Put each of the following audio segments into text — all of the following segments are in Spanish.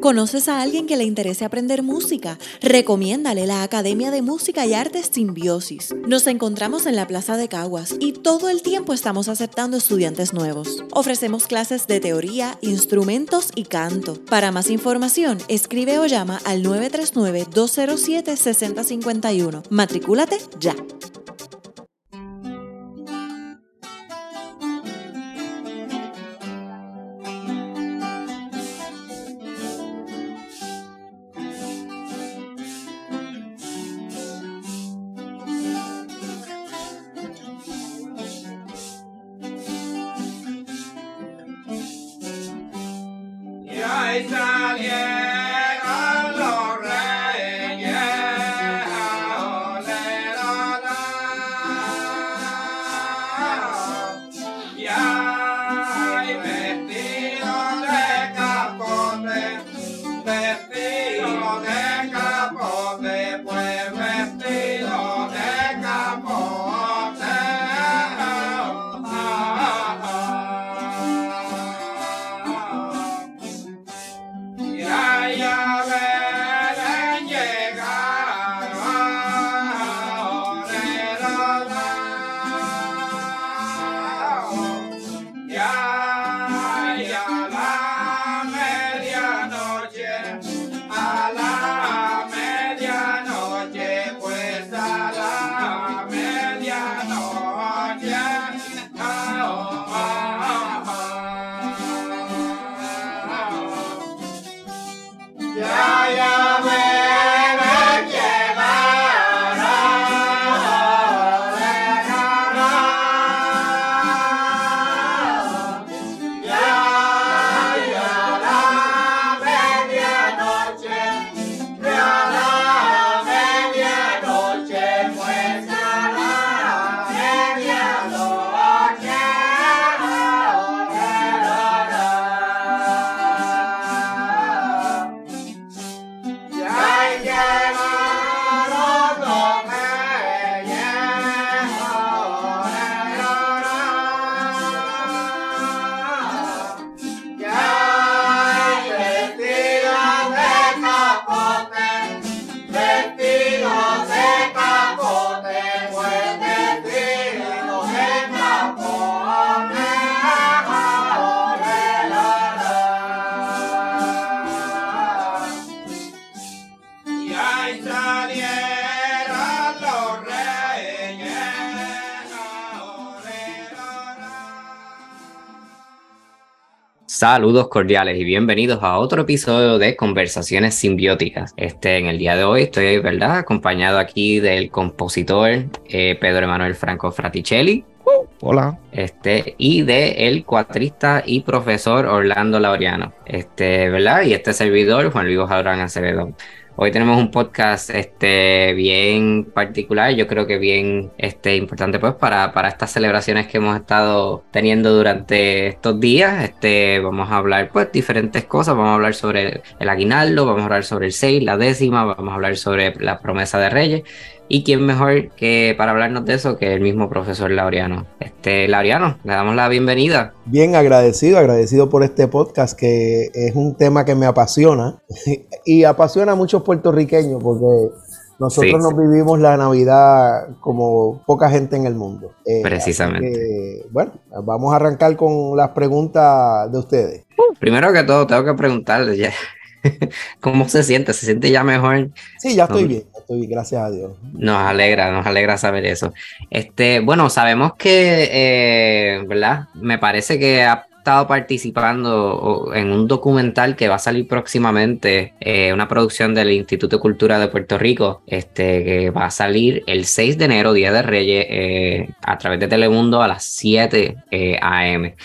¿Conoces a alguien que le interese aprender música? Recomiéndale la Academia de Música y Artes Simbiosis. Nos encontramos en la Plaza de Caguas y todo el tiempo estamos aceptando estudiantes nuevos. Ofrecemos clases de teoría, instrumentos y canto. Para más información, escribe o llama al 939-207-6051. Matricúlate ya. Saludos cordiales y bienvenidos a otro episodio de Conversaciones Simbióticas. Este, en el día de hoy estoy, ¿verdad?, acompañado aquí del compositor eh, Pedro Emanuel Franco Fraticelli. Uh, hola. Este, y de el cuatrista y profesor Orlando Laureano. Este, ¿verdad? Y este servidor, Juan Luis Jadrán Acevedo. Hoy tenemos un podcast este, bien particular, yo creo que bien este, importante pues para, para estas celebraciones que hemos estado teniendo durante estos días. Este, vamos a hablar pues diferentes cosas, vamos a hablar sobre el aguinaldo, vamos a hablar sobre el 6, la décima, vamos a hablar sobre la promesa de Reyes y quién mejor que para hablarnos de eso que el mismo profesor Laureano. Este, Laureano, le damos la bienvenida. Bien agradecido, agradecido por este podcast que es un tema que me apasiona y apasiona a muchos puertorriqueños porque nosotros nos vivimos la Navidad como poca gente en el mundo. Eh, Precisamente. bueno, vamos a arrancar con las preguntas de ustedes. Primero que todo, tengo que preguntarle ya. ¿Cómo se siente? ¿Se siente ya mejor? Sí, ya estoy bien estoy, gracias a Dios. Nos alegra, nos alegra saber eso. Este, bueno, sabemos que, eh, ¿verdad? Me parece que ha estado participando en un documental que va a salir próximamente, eh, una producción del Instituto de Cultura de Puerto Rico, este, que va a salir el 6 de enero, Día de Reyes, eh, a través de Telemundo a las 7 a.m.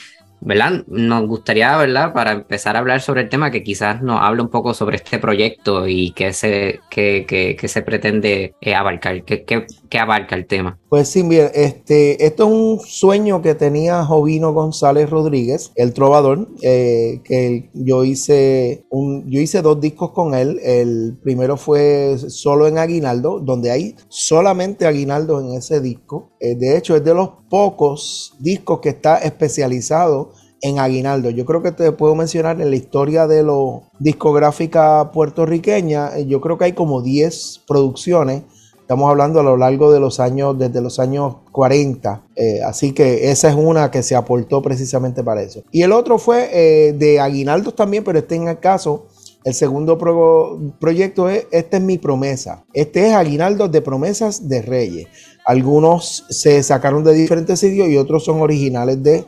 ¿verdad? Nos gustaría, ¿verdad? Para empezar a hablar sobre el tema, que quizás nos hable un poco sobre este proyecto y qué se, qué, se pretende eh, abarcar, qué, qué, abarca el tema. Pues sí, bien, este, esto es un sueño que tenía Jovino González Rodríguez, el trovador, eh, que yo hice, un, yo hice dos discos con él. El primero fue solo en Aguinaldo, donde hay solamente Aguinaldo en ese disco. Eh, de hecho, es de los pocos discos que está especializado en Aguinaldo. Yo creo que te puedo mencionar en la historia de la discográfica puertorriqueña, eh, yo creo que hay como 10 producciones. Estamos hablando a lo largo de los años, desde los años 40. Eh, así que esa es una que se aportó precisamente para eso. Y el otro fue eh, de Aguinaldos también, pero este en el caso el segundo proyecto es Esta es mi promesa. Este es Aguinaldo de Promesas de Reyes. Algunos se sacaron de diferentes sitios y otros son originales de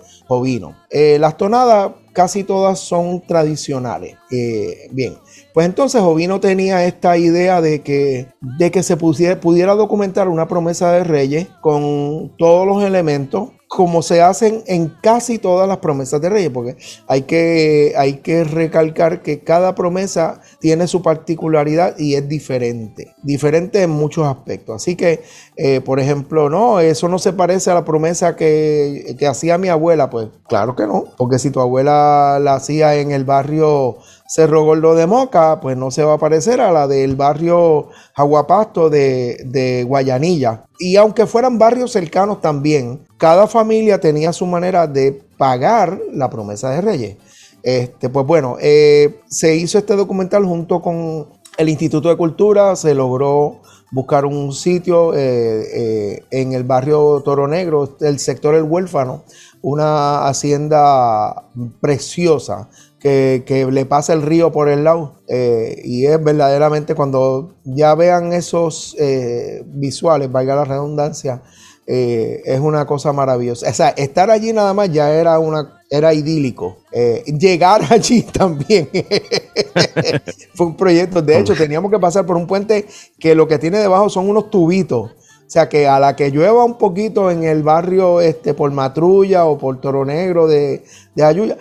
Eh, las tonadas casi todas son tradicionales. Eh, bien, pues entonces Jovino tenía esta idea de que, de que se pudiera documentar una promesa de Reyes con todos los elementos como se hacen en casi todas las promesas de Reyes, porque hay que, hay que recalcar que cada promesa tiene su particularidad y es diferente, diferente en muchos aspectos. Así que, eh, por ejemplo, no, eso no se parece a la promesa que, que hacía mi abuela, pues claro que no, porque si tu abuela la hacía en el barrio Cerro Gordo de Moca, pues no se va a parecer a la del barrio Aguapasto de, de Guayanilla. Y aunque fueran barrios cercanos también, cada familia tenía su manera de pagar la promesa de Reyes. Este, pues bueno, eh, se hizo este documental junto con el Instituto de Cultura, se logró buscar un sitio eh, eh, en el barrio Toro Negro, el sector El Huérfano, una hacienda preciosa que, le pasa el río por el lado. Eh, y es verdaderamente cuando ya vean esos eh, visuales, valga la redundancia, eh, es una cosa maravillosa. O sea, estar allí nada más ya era una era idílico. llegar allí también fue un proyecto. De hecho, teníamos que pasar por un puente que lo que tiene debajo son unos tubitos sea que a la que llueva un poquito en el barrio este, por Matrulla o por Toro Negro de, de Ayuya,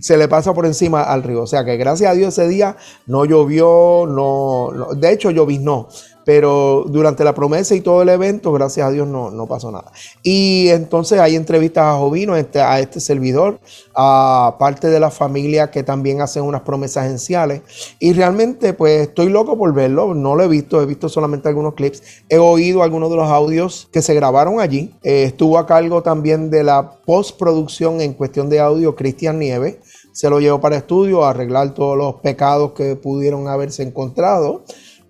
se le pasa por encima al río. O sea que gracias a Dios ese día no llovió, no, no de hecho lloviznó pero durante la promesa y todo el evento, gracias a Dios, no, pasó nada. Y entonces hay entrevistas a Jovino, este, a este servidor, a parte de la familia que también hacen unas promesas esenciales. Y realmente, pues estoy loco por verlo. No lo he visto, he visto solamente algunos clips. He oído algunos de los audios que se grabaron allí. Eh, estuvo a cargo también de la postproducción en cuestión de audio Cristian Nieves. Se lo llevó para estudio a arreglar todos los pecados que pudieron haberse encontrado.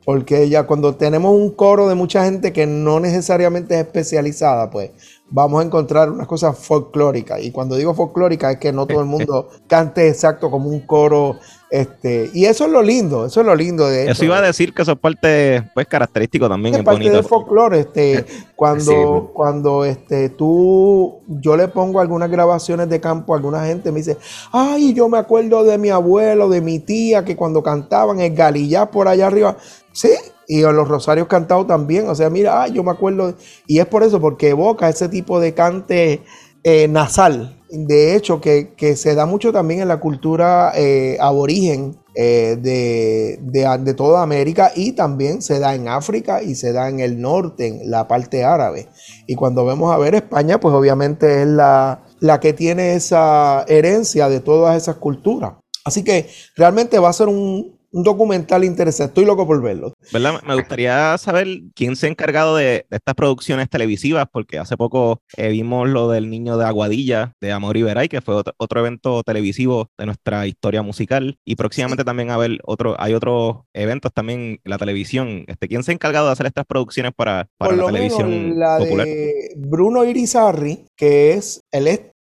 Porque ya cuando tenemos un coro de mucha gente que no necesariamente es especializada, pues vamos a encontrar unas cosas folclóricas. Y cuando digo folclórica es que no todo el mundo cante exacto como un coro. Este, y eso es lo lindo, eso es lo lindo de Eso iba a decir que eso es parte pues, característico también. Es parte del folclore. Este, cuando, cuando este, tú, yo le pongo algunas grabaciones de campo, alguna gente me dice, ay, yo me acuerdo de mi abuelo, de mi tía, que cuando cantaban el galillá por allá arriba. Sí, y los rosarios cantados también. O sea, mira, ah, yo me acuerdo. Y es por eso, porque evoca ese tipo de cante eh, nasal. De hecho, que, se da mucho también en la cultura eh, aborigen eh, de, de, toda América y también se da en África y se da en el norte, en la parte árabe. Y cuando vemos a ver España, pues obviamente es la, la que tiene esa herencia de todas esas culturas. Así que realmente va a ser un, un documental interesante. Estoy loco por verlo. ¿Verdad? Me gustaría saber quién se ha encargado de, estas producciones televisivas, porque hace poco eh, vimos lo del niño de Aguadilla de Amor Iberay, que fue otro, evento televisivo de nuestra historia musical. Y próximamente también a ver otro, hay otros eventos también en la televisión. Este, ¿Quién se ha encargado de hacer estas producciones para, para la televisión la popular? De Bruno Irizarri, que es el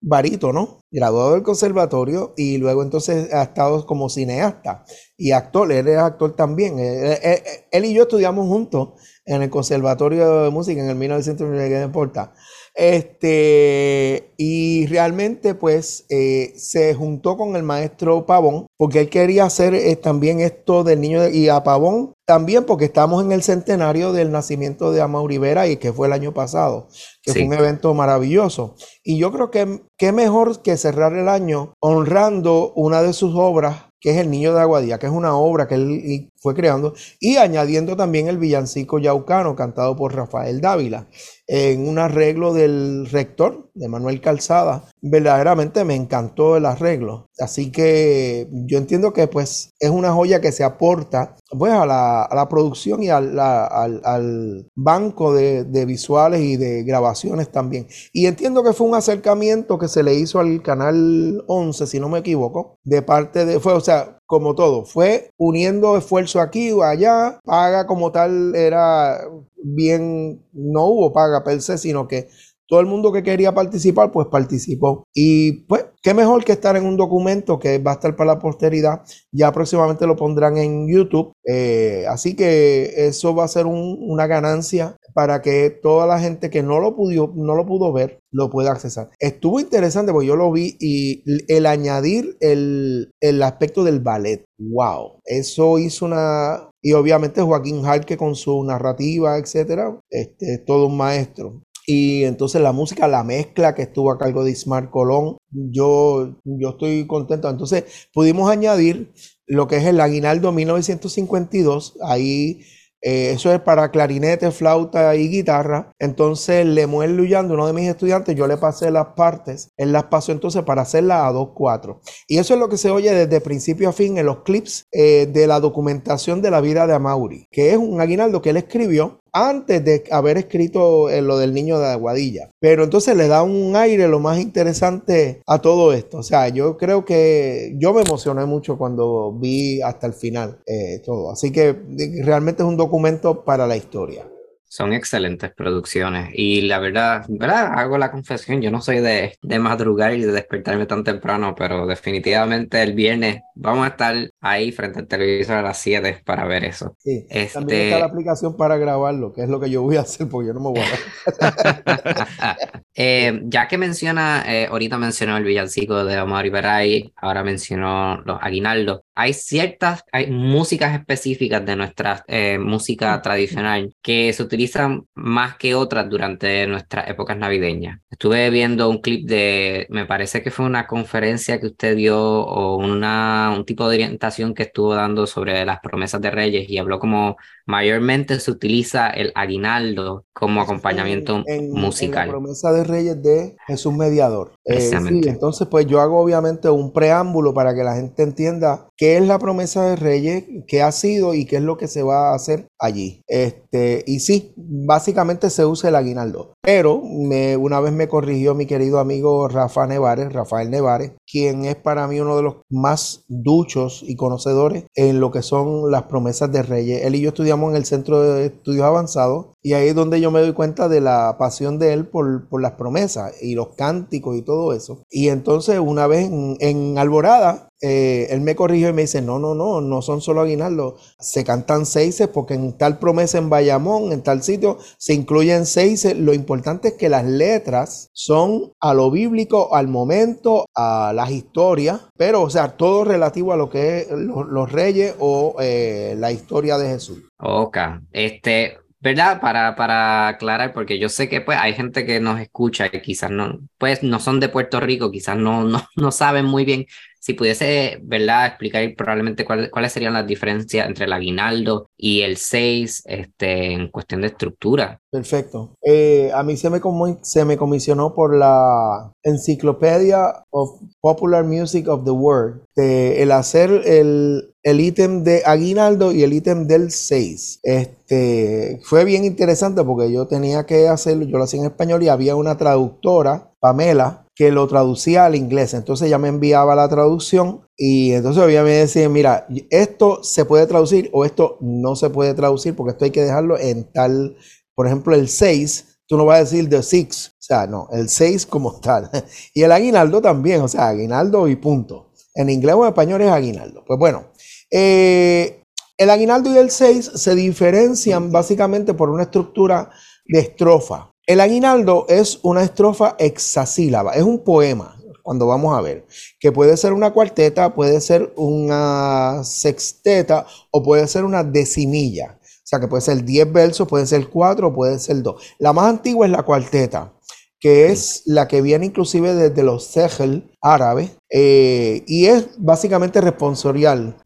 ¿no? graduado del conservatorio y luego entonces ha estado como cineasta y actor, él es actor también. Él, y yo estudiamos juntos en el Conservatorio de Música en el 1990, Este, y realmente pues eh, se juntó con el maestro Pavón porque él quería hacer eh, también esto del niño y a Pavón también porque estamos en el centenario del nacimiento de Ama Rivera y que fue el año pasado, que fue un evento maravilloso. Y yo creo que qué mejor que cerrar el año honrando una de sus obras que es El Niño de Aguadía, que es una obra que él fue creando y añadiendo también el villancico yaucano cantado por Rafael Dávila en un arreglo del rector de Manuel Calzada. Verdaderamente me encantó el arreglo. Así que yo entiendo que pues es una joya que se aporta pues a la, producción y al, al, banco de, de, visuales y de grabaciones también. Y entiendo que fue un acercamiento que se le hizo al canal 11, si no me equivoco, de parte de, fue, o sea, como todo, fue uniendo esfuerzo aquí o allá, paga como tal era bien, no hubo paga per se, sino que todo el mundo que quería participar, pues participó. Y pues, qué mejor que estar en un documento que va a estar para la posteridad. Ya próximamente lo pondrán en YouTube. Eh, así que eso va a ser una ganancia para que toda la gente que no lo, pudo, no lo pudo ver lo pueda accesar. Estuvo interesante porque yo lo vi y el añadir el, el aspecto del ballet. ¡Wow! Eso hizo una, y obviamente Joaquín Jarque con su narrativa, etcétera, este, es todo un maestro. Y entonces la música, la mezcla que estuvo a cargo de Ismar Colón, yo, yo estoy contento. Entonces pudimos añadir lo que es el Aguinaldo 1952, ahí eh, eso es para clarinete, flauta y guitarra. Entonces, Lemuel Luyando, uno de mis estudiantes, yo le pasé las partes. Él las pasó entonces para hacerlas a 2-4. Y eso es lo que se oye desde principio a fin en los clips eh, de la documentación de la vida de Amaury, que es un aguinaldo que él escribió antes de haber escrito eh, lo del niño de Aguadilla. Pero entonces le da un aire lo más interesante a todo esto. O sea, yo creo que yo me emocioné mucho cuando vi hasta el final eh, todo. Así que realmente es un documento para la historia. Son excelentes producciones y la verdad, ¿verdad? Hago la confesión, yo no soy de, de madrugar y de despertarme tan temprano, pero definitivamente el viernes vamos a estar ahí frente al televisor a las 7 para ver eso. Sí, este... también está la aplicación para grabarlo, que es lo que yo voy a hacer porque yo no me voy a... eh, ya que menciona, eh, ahorita mencionó el villancico de Omar Iberay, ahora mencionó los aguinaldos, hay ciertas, hay músicas específicas de nuestra eh, música tradicional que se utilizan más que otras durante nuestras épocas navideñas. Estuve viendo un clip de, me parece que fue una conferencia que usted dio o una, un tipo de orientación que estuvo dando sobre las promesas de Reyes y habló como mayormente se utiliza el aguinaldo como acompañamiento musical. la promesa de Reyes de Jesús Mediador. Eh, sí, entonces pues yo hago obviamente un preámbulo para que la gente entienda qué es la promesa de Reyes, qué ha sido y qué es lo que se va a hacer allí. Este, y sí, básicamente se usa el aguinaldo. Pero me, una vez me corrigió mi querido amigo Rafa Nevares, Rafael Nevares, quien es para mí uno de los más duchos y conocedores en lo que son las promesas de Reyes. Él y yo estudiamos en el Centro de Estudios Avanzados y ahí es donde yo me doy cuenta de la pasión de él por, por las promesas y los cánticos y todo eso. Y entonces una vez en, Alborada, eh, él me corrigió y me dice, no, no, no, no son solo aguinaldos, se cantan seises porque en tal promesa en Bayamón, en tal sitio, se incluyen seises. Lo importante es que las letras son a lo bíblico, al momento, a las historias, pero o sea, todo relativo a lo que es los, reyes o eh, la historia de Jesús. Ok, este, ¿verdad? Para, para aclarar, porque yo sé que pues hay gente que nos escucha y quizás no, pues no son de Puerto Rico, quizás no, no, no saben muy bien si pudiese, ¿verdad?, explicar probablemente cuáles serían las diferencias entre el aguinaldo y el 6 este, en cuestión de estructura. Perfecto. Eh, a mí se me, se me comisionó por la Encyclopedia of Popular Music of the World el hacer el, el ítem de aguinaldo y el ítem del 6. Este, fue bien interesante porque yo tenía que hacerlo, yo lo hacía en español y había una traductora, Pamela, que lo traducía al inglés. Entonces ya me enviaba la traducción y entonces ella me decía, mira, esto se puede traducir o esto no se puede traducir porque esto hay que dejarlo en tal, por ejemplo, el 6, tú no vas a decir the 6, o sea, no, el 6 como tal. Y el aguinaldo también, o sea, aguinaldo y punto. En inglés o en español es aguinaldo. Pues bueno, eh, el aguinaldo y el 6 se diferencian básicamente por una estructura de estrofa. El aguinaldo es una estrofa hexasílaba, es un poema, cuando vamos a ver, que puede ser una cuarteta, puede ser una sexteta o puede ser una decimilla. O sea, que puede ser 10 versos, puede ser 4 puede ser 2. La más antigua es la cuarteta, que es la que viene inclusive desde los Segel árabes eh, y es básicamente responsorial.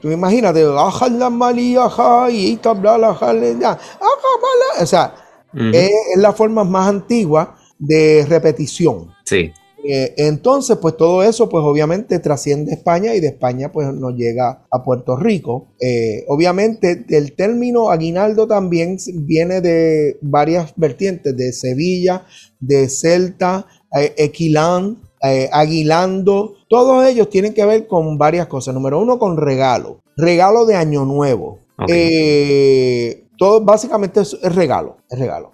Tú imagínate, "Ajala María, ajá, y tabla, ajale, ya, ajá, mala". o sea, Ujú. es, es la forma más antigua de repetición. Sí. Eh, entonces, pues todo eso, pues obviamente trasciende España y de España, pues nos llega a Puerto Rico. Eh, obviamente, el término aguinaldo también viene de varias vertientes, de Sevilla, de Celta, eh, Equilán, eh, Aguilando. Todos ellos tienen que ver con varias cosas. Número uno, con regalo. Regalo de Año Nuevo. Ok. Eh, todo básicamente es, es regalo, es regalo.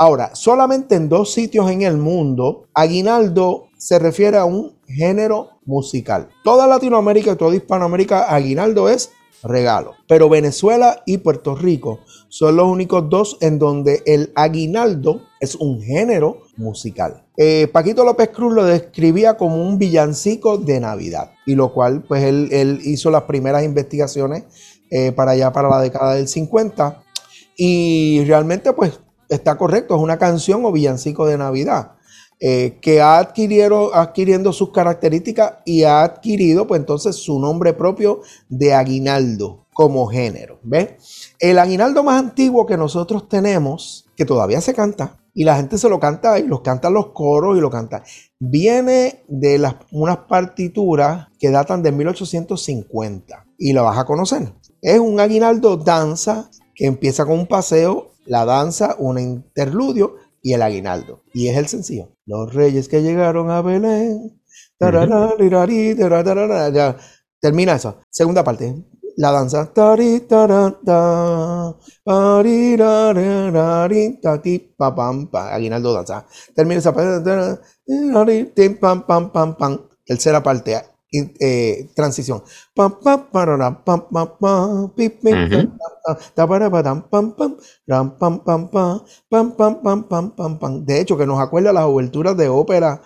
Ahora, solamente en dos sitios en el mundo, aguinaldo se refiere a un género musical. Toda Latinoamérica y toda Hispanoamérica, aguinaldo es regalo. Pero Venezuela y Puerto Rico son los únicos dos en donde el aguinaldo es un género musical. Eh, Paquito López Cruz lo describía como un villancico de Navidad, y lo cual, pues él, hizo las primeras investigaciones eh, para allá, para la década del 50, y realmente, pues está correcto, es una canción o villancico de Navidad. Eh, que ha adquirido, adquiriendo sus características y ha adquirido, pues entonces, su nombre propio de aguinaldo como género. ¿Ves? El aguinaldo más antiguo que nosotros tenemos, que todavía se canta, y la gente se lo canta y los cantan los coros y lo cantan, viene de las, unas partituras que datan de 1850 y lo vas a conocer. Es un aguinaldo danza que empieza con un paseo, la danza, un interludio y el aguinaldo. Y es el sencillo. Los reyes que llegaron a Belén. Lirari. Termina eso. Segunda parte. La danza. Aguinaldo danza. Termina esa parte. Tercera parte eh, transición. De hecho, que nos acuerda las oberturas de ópera,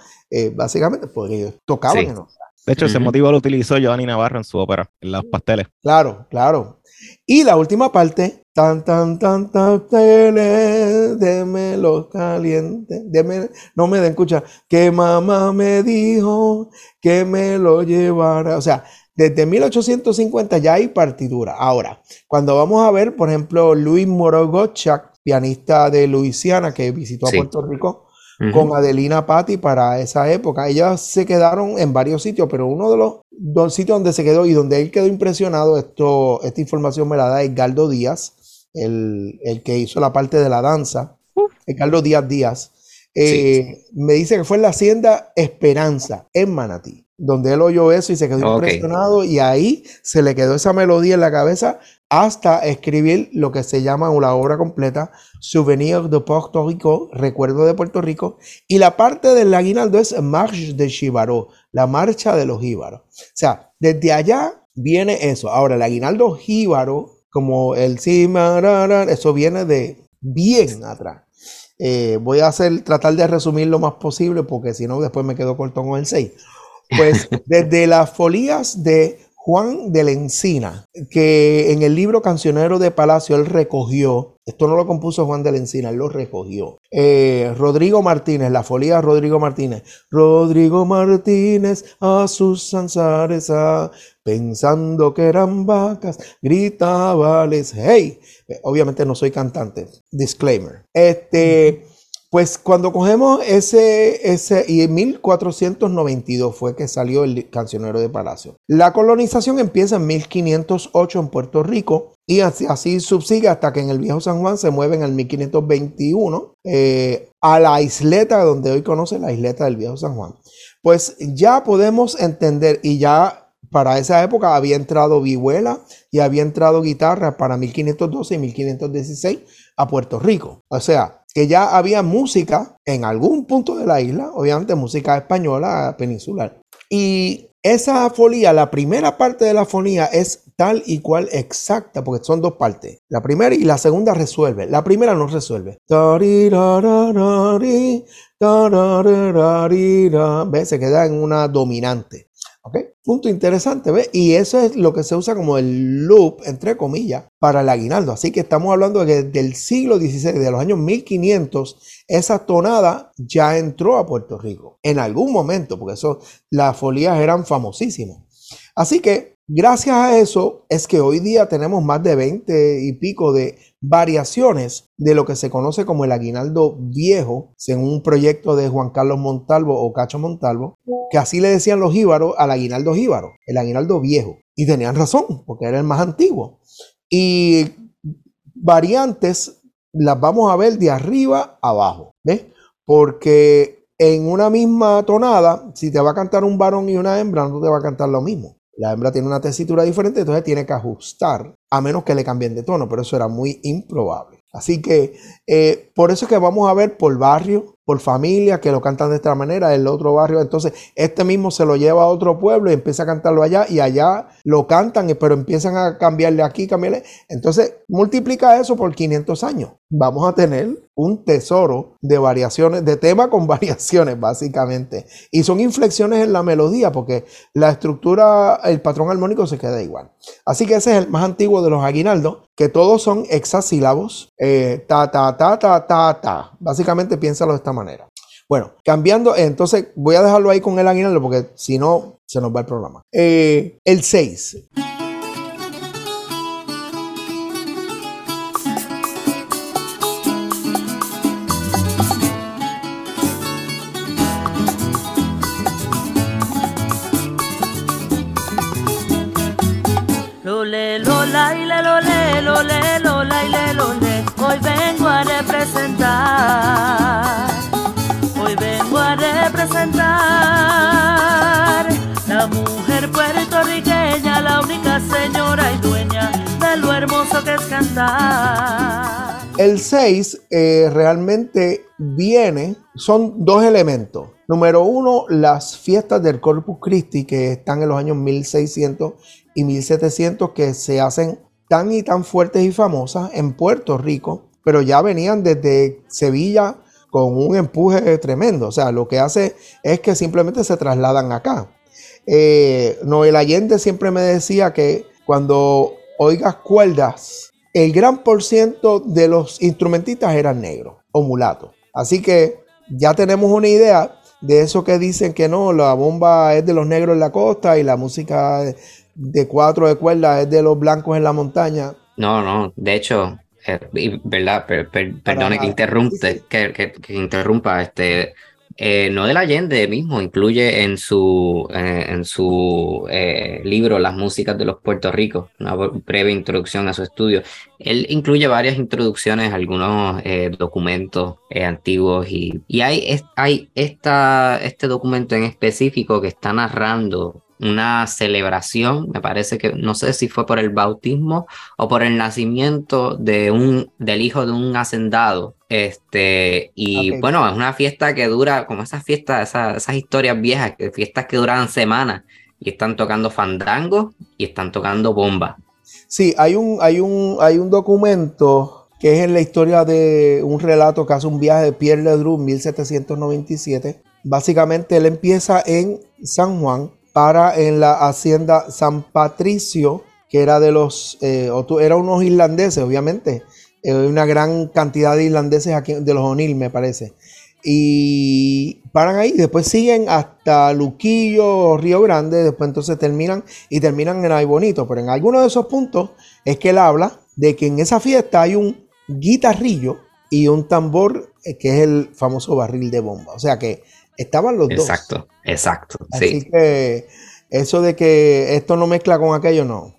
básicamente, porque tocaban De hecho, ese motivo lo utilizó Giovanni Navarro en su ópera, en los pasteles. Claro, claro. Y la última parte tan, tan, tan, tan, deme los calientes, deme, no me den escucha, que mamá me dijo que me lo llevara. O sea, desde 1850 ya hay partitura. Ahora, cuando vamos a ver, por ejemplo, Luis Morogochak, pianista de Luisiana que visitó a Sí. Puerto Rico, Ujú. con Adelina Patti para esa época. Ellas se quedaron en varios sitios, pero uno de los dos sitios donde se quedó y donde él quedó impresionado, esto, esta información me la da Edgardo Díaz, el, el que hizo la parte de la danza, Edgardo Díaz Díaz. Eh, Me dice que fue en la hacienda Esperanza, en Manatí, donde él oyó eso y se quedó impresionado y ahí se le quedó esa melodía en la cabeza hasta escribir lo que se llama la obra completa, Souvenir de Puerto Rico, Recuerdo de Puerto Rico, y la parte del aguinaldo es Marche de Jíbaro, la marcha de los jíbaros. O sea, desde allá viene eso. Ahora, el aguinaldo jíbaro, como el cimarara, eso viene de bien atrás. Eh, voy a hacer, tratar de resumir lo más posible porque si no después me quedo corto con el 6. Pues desde las folías de Juan de la Encina, que en el libro Cancionero de Palacio él recogió, esto no lo compuso Juan de la Encina, él lo recogió. Eh, Rodrigo Martínez, la folía Rodrigo Martínez. Rodrigo Martínez a sus anzares, ah, pensando que eran vacas, gritábales, hey. Eh, Obviamente no soy cantante, disclaimer. Este. Pues cuando cogemos ese, ese, y en 1492 fue que salió el cancionero de Palacio. La colonización empieza en 1508 en Puerto Rico y así, así subsigue hasta que en el Viejo San Juan se mueve en el 1521 eh, a la isleta donde hoy conoce la isleta del Viejo San Juan. Pues ya podemos entender y ya para esa época había entrado vihuela y había entrado guitarra para 1512 y 1516 a Puerto Rico. O sea, que ya había música en algún punto de la isla, obviamente música española peninsular. Y esa folía, la primera parte de la folía es tal y cual exacta, porque son dos partes. La primera y la segunda resuelve. La primera no resuelve. Se queda en una dominante. ¿Ok? Punto interesante, ¿ves? Y eso es lo que se usa como el loop, entre comillas, para el aguinaldo. Así que estamos hablando de que del siglo XVI, de los años 1500, esa tonada ya entró a Puerto Rico. En algún momento, porque eso, las folías eran famosísimas. Así que gracias a eso es que hoy día tenemos más de 20 y pico de variaciones de lo que se conoce como el aguinaldo viejo, según un proyecto de Juan Carlos Montalvo o Cacho Montalvo, que así le decían los jíbaros al aguinaldo jíbaro, el aguinaldo viejo. Y tenían razón, porque era el más antiguo. Y variantes las vamos a ver de arriba abajo, ¿ves? Porque en una misma tonada, si te va a cantar un varón y una hembra, no te va a cantar lo mismo. La hembra tiene una tesitura diferente, entonces tiene que ajustar, a menos que le cambien de tono, pero eso era muy improbable. Así que eh, por eso es que vamos a ver por barrio, por familia que lo cantan de esta manera, el otro barrio, entonces este mismo se lo lleva a otro pueblo y empieza a cantarlo allá y allá lo cantan, pero empiezan a cambiarle aquí, cambiarle. Entonces multiplica eso por 500 años. Vamos a tener un tesoro de variaciones, de tema con variaciones básicamente. Y son inflexiones en la melodía porque la estructura, el patrón armónico se queda igual. Así que ese es el más antiguo de los aguinaldos, que todos son hexasílabos, eh, ta, ta, ta, ta, ta, ta. Básicamente piénsalo de esta manera. Bueno, cambiando, entonces voy a dejarlo ahí con el aguinaldo porque si no, se nos va el programa. Eh, el 6. El 6 eh, realmente viene, son dos elementos. Número uno, las fiestas del Corpus Christi que están en los años 1600 y 1700 que se hacen tan y tan fuertes y famosas en Puerto Rico, pero ya venían desde Sevilla con un empuje tremendo. O sea, lo que hace es que simplemente se trasladan acá. Eh, Noel Allende siempre me decía que cuando oigas cuerdas, el gran por ciento de los instrumentistas eran negros o mulatos. Así que ya tenemos una idea de eso que dicen que no, la bomba es de los negros en la costa y la música de cuatro de cuerdas es de los blancos en la montaña. No, no, de hecho, eh, ¿verdad? Per- per- perdone que interrumpe, que, que- que interrumpa, este, eh, Noel Allende mismo incluye en su, eh, en su eh, libro Las músicas de los Puerto Ricos, una breve introducción a su estudio. Él incluye varias introducciones, algunos eh, documentos antiguos y, y hay, es- hay esta, este documento en específico que está narrando una celebración, me parece que no sé si fue por el bautismo o por el nacimiento de un del hijo de un hacendado. Este, y bueno, es una fiesta que dura, como esas fiestas, esas, esas historias viejas, que fiestas que duran semanas y están tocando fandangos y están tocando bombas. Sí, hay un, hay un, hay un documento que es en la historia de un relato que hace un viaje de Pierre Ledru en 1797. Básicamente él empieza en San Juan para en la hacienda San Patricio, que era de los, eh, era unos irlandeses, obviamente. Eh, una gran cantidad de irlandeses aquí, de los O'Neill, me parece. Y paran ahí, después siguen hasta Luquillo, Río Grande, después entonces terminan y terminan en Ay Bonito. Pero en alguno de esos puntos es que él habla de que en esa fiesta hay un guitarrillo y un tambor eh, que es el famoso barril de bomba. O sea que estaban los dos. Exacto, exacto, Así sí. que eso de que esto no mezcla con aquello, no.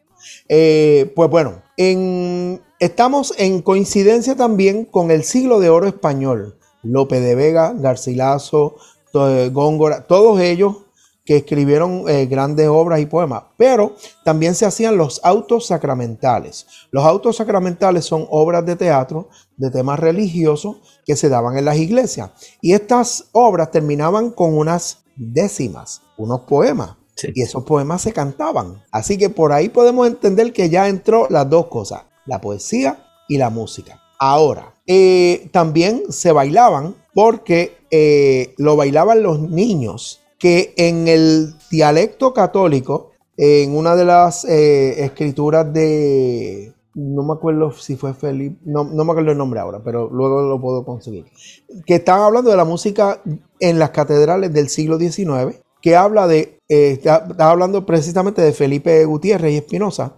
Eh, pues bueno, en- estamos en coincidencia también con el siglo de oro español. Lope de Vega, Garcilaso, Góngora, todos ellos que escribieron eh, grandes obras y poemas, pero también se hacían los autos sacramentales. Los autos sacramentales son obras de teatro de temas religiosos que se daban en las iglesias. Y estas obras terminaban con unas décimas, unos poemas. Sí. Y esos poemas se cantaban. Así que por ahí podemos entender que ya entró las dos cosas, la poesía y la música. Ahora, eh, también se bailaban porque eh, lo bailaban los niños que en el dialecto católico, en una de las eh, escrituras de, no me acuerdo si fue Felipe, no, no, me acuerdo el nombre ahora, pero luego lo puedo conseguir, que están hablando de la música en las catedrales del siglo XIX, que habla de, eh, está, hablando precisamente de Felipe Gutiérrez y Espinosa.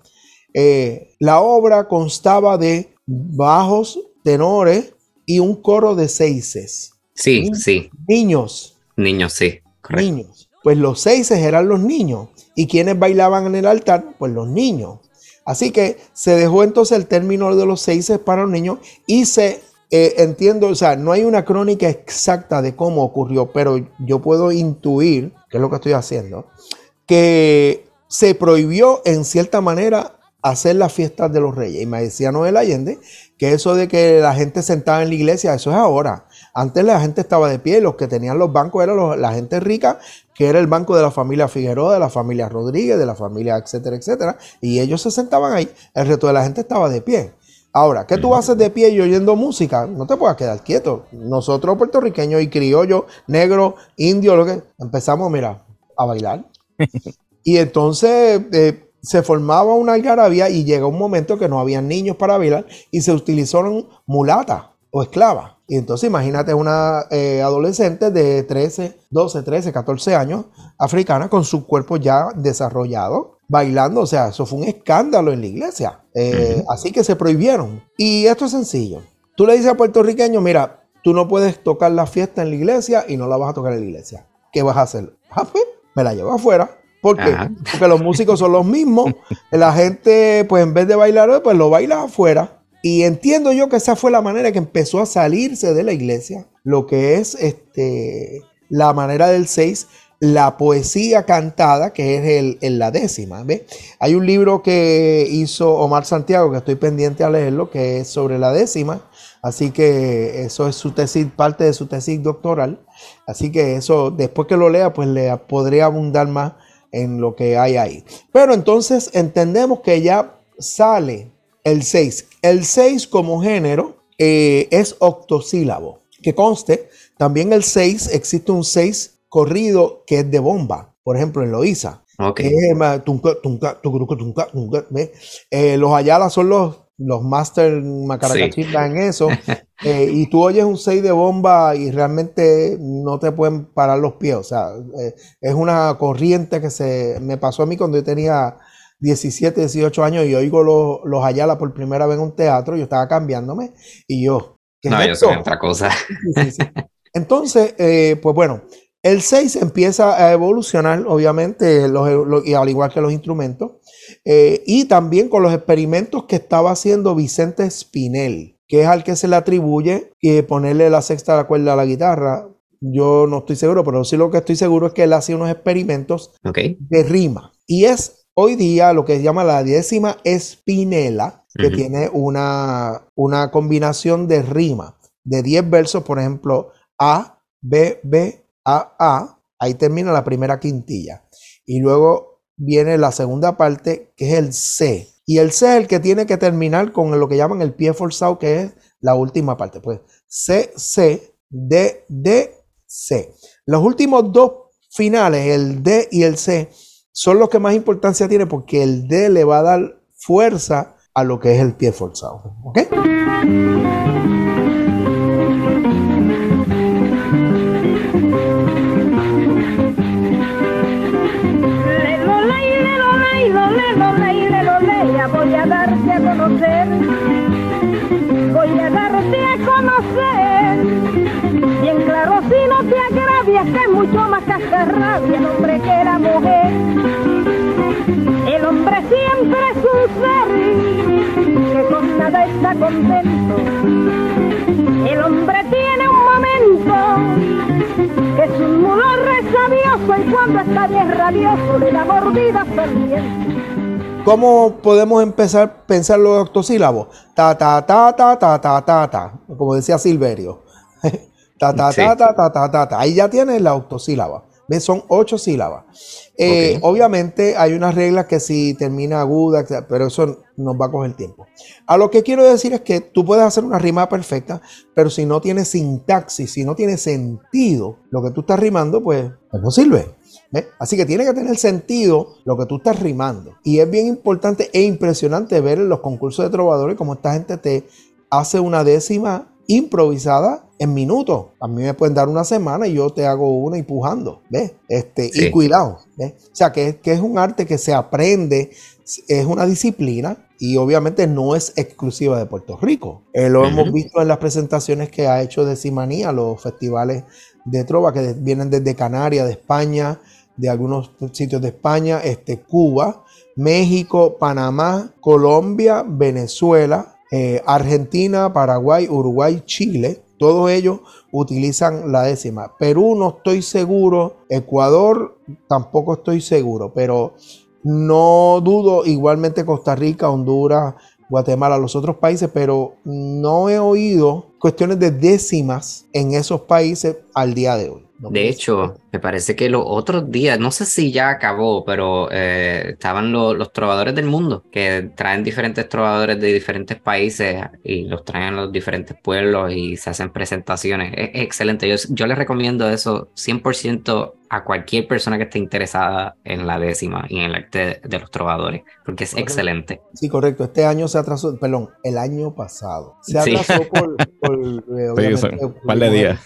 Eh, la obra constaba de bajos, tenores y un coro de seises. Sí, sí. Niños. Niños, sí. Niños. Pues los seises eran los niños. ¿Y quienes bailaban en el altar? Pues los niños. Así que se dejó entonces el término de los seises para los niños y se eh, entiendo, o sea, no hay una crónica exacta de cómo ocurrió, pero yo puedo intuir, que es lo que estoy haciendo, que se prohibió en cierta manera hacer las fiestas de los reyes. Y me decía Noel Allende que eso de que la gente sentaba en la iglesia, eso es ahora. Antes la gente estaba de pie, los que tenían los bancos eran la gente rica, que era el banco de la familia Figueroa, de la familia Rodríguez, de la familia, etcétera, etcétera. Y ellos se sentaban ahí, el resto de la gente estaba de pie. Ahora, ¿qué tú haces de pie y oyendo música? No te puedes quedar quieto. Nosotros puertorriqueños y criollos, negros, indios, lo que empezamos, mira, a bailar. y entonces eh, se formaba una algarabía y llega un momento que no había niños para bailar y se utilizaron mulatas o esclavas. Y entonces imagínate una eh, adolescente de 13, 12, 13, 14 años, africana, con su cuerpo ya desarrollado, bailando. O sea, eso fue un escándalo en la iglesia. Eh, así que se prohibieron. Y esto es sencillo. Tú le dices a puertorriqueño, mira, tú no puedes tocar la fiesta en la iglesia y no la vas a tocar en la iglesia. ¿Qué vas a hacer? Ah, pues, me la llevo afuera. ¿Por qué? Porque los músicos son los mismos. La gente, pues en vez de bailar, pues lo baila afuera. Y entiendo yo que esa fue la manera que empezó a salirse de la iglesia, lo que es este, la manera del 6, la poesía cantada, que es el, la décima. ¿ve? Hay un libro que hizo Omar Santiago, que estoy pendiente a leerlo, que es sobre la décima. Así que eso es su tesis, parte de su tesis doctoral. Así que eso, después que lo lea, pues le podría abundar más en lo que hay ahí. Pero entonces entendemos que ya sale el 6. El 6 como género eh, es octosílabo. Que conste, también el 6, existe un 6 corrido que es de bomba. Por ejemplo, en Loíza. Eh, los Ayala son los, los master macaracachita en eso. Eh, y tú oyes un 6 de bomba y realmente no te pueden parar los pies. O sea, es una corriente que se me pasó a mí cuando yo tenía 17, 18 años y oigo los, los Ayala por primera vez en un teatro, yo estaba cambiándome y yo... no, yo soy otra cosa. Entonces, eh, pues bueno, el 6 empieza a evolucionar, obviamente, y al igual que los instrumentos, eh, y también con los experimentos que estaba haciendo Vicente Spinel, que es al que se le atribuye que ponerle la sexta de la cuerda a la guitarra. Yo no estoy seguro, pero sí lo que estoy seguro es que él hacía unos experimentos de rima. Y es hoy día lo que se llama la décima espinela, que tiene una, una combinación de rima de 10 versos, por ejemplo, A, B, B, A, A, ahí termina la primera quintilla. Y luego viene la segunda parte, que es el C. Y el C es el que tiene que terminar con lo que llaman el pie forzado, que es la última parte. Pues C, C, D, D, C. Los últimos dos finales, el D y el C, son los que más importancia tienen porque el D le va a dar fuerza a lo que es el pie forzado. ¿Ok? Que con nada está contento. El hombre tiene un momento que es un mulo resabioso y cuando está bien rabioso le da mordida ferviente. ¿Cómo podemos empezar a pensar los octosílabos? Ta, ta, ta, ta, ta, ta, ta, ta, como decía Silverio. ta, ta, ta, ta, ta, ta, ta, ta. Ahí ya tienes la octosílaba. ¿Ves? Son ocho sílabas. Eh, obviamente hay unas reglas que si termina aguda, pero eso nos va a coger tiempo. A lo que quiero decir es que tú puedes hacer una rima perfecta, pero si no tiene sintaxis, si no tiene sentido lo que tú estás rimando, pues, pues no sirve. ¿ves? Así que tiene que tener sentido lo que tú estás rimando. Y es bien importante e impresionante ver en los concursos de trovadores cómo esta gente te hace una décima improvisada en minutos. A mí me pueden dar una semana y yo te hago una empujando, ¿ves? Este, Sí. Y cuidado, ¿ves? O sea, que, que es un arte que se aprende, es una disciplina y obviamente no es exclusiva de Puerto Rico. Eh, lo hemos visto en las presentaciones que ha hecho de Simanía, los festivales de trova que vienen desde Canarias, de España, de algunos sitios de España, este, Cuba, México, Panamá, Colombia, Venezuela, eh, Argentina, Paraguay, Uruguay, Chile. Todos ellos utilizan la décima. Perú no estoy seguro. Ecuador tampoco estoy seguro. Pero no dudo igualmente Costa Rica, Honduras, Guatemala, los otros países. Pero no he oído cuestiones de décimas en esos países al día de hoy. De hecho, me parece que los otros días, no sé si ya acabó, pero eh, estaban lo- los trovadores del mundo, que traen diferentes trovadores de diferentes países y los traen a los diferentes pueblos y se hacen presentaciones. Es, es excelente. Yo, yo les recomiendo eso 100% a cualquier persona que esté interesada en la décima y en el arte de, de los trovadores, porque es Correcto. excelente. Sí, correcto. Este año se atrasó, perdón, el año pasado. Se Sí. atrasó por, por, eh, obviamente, un par de días.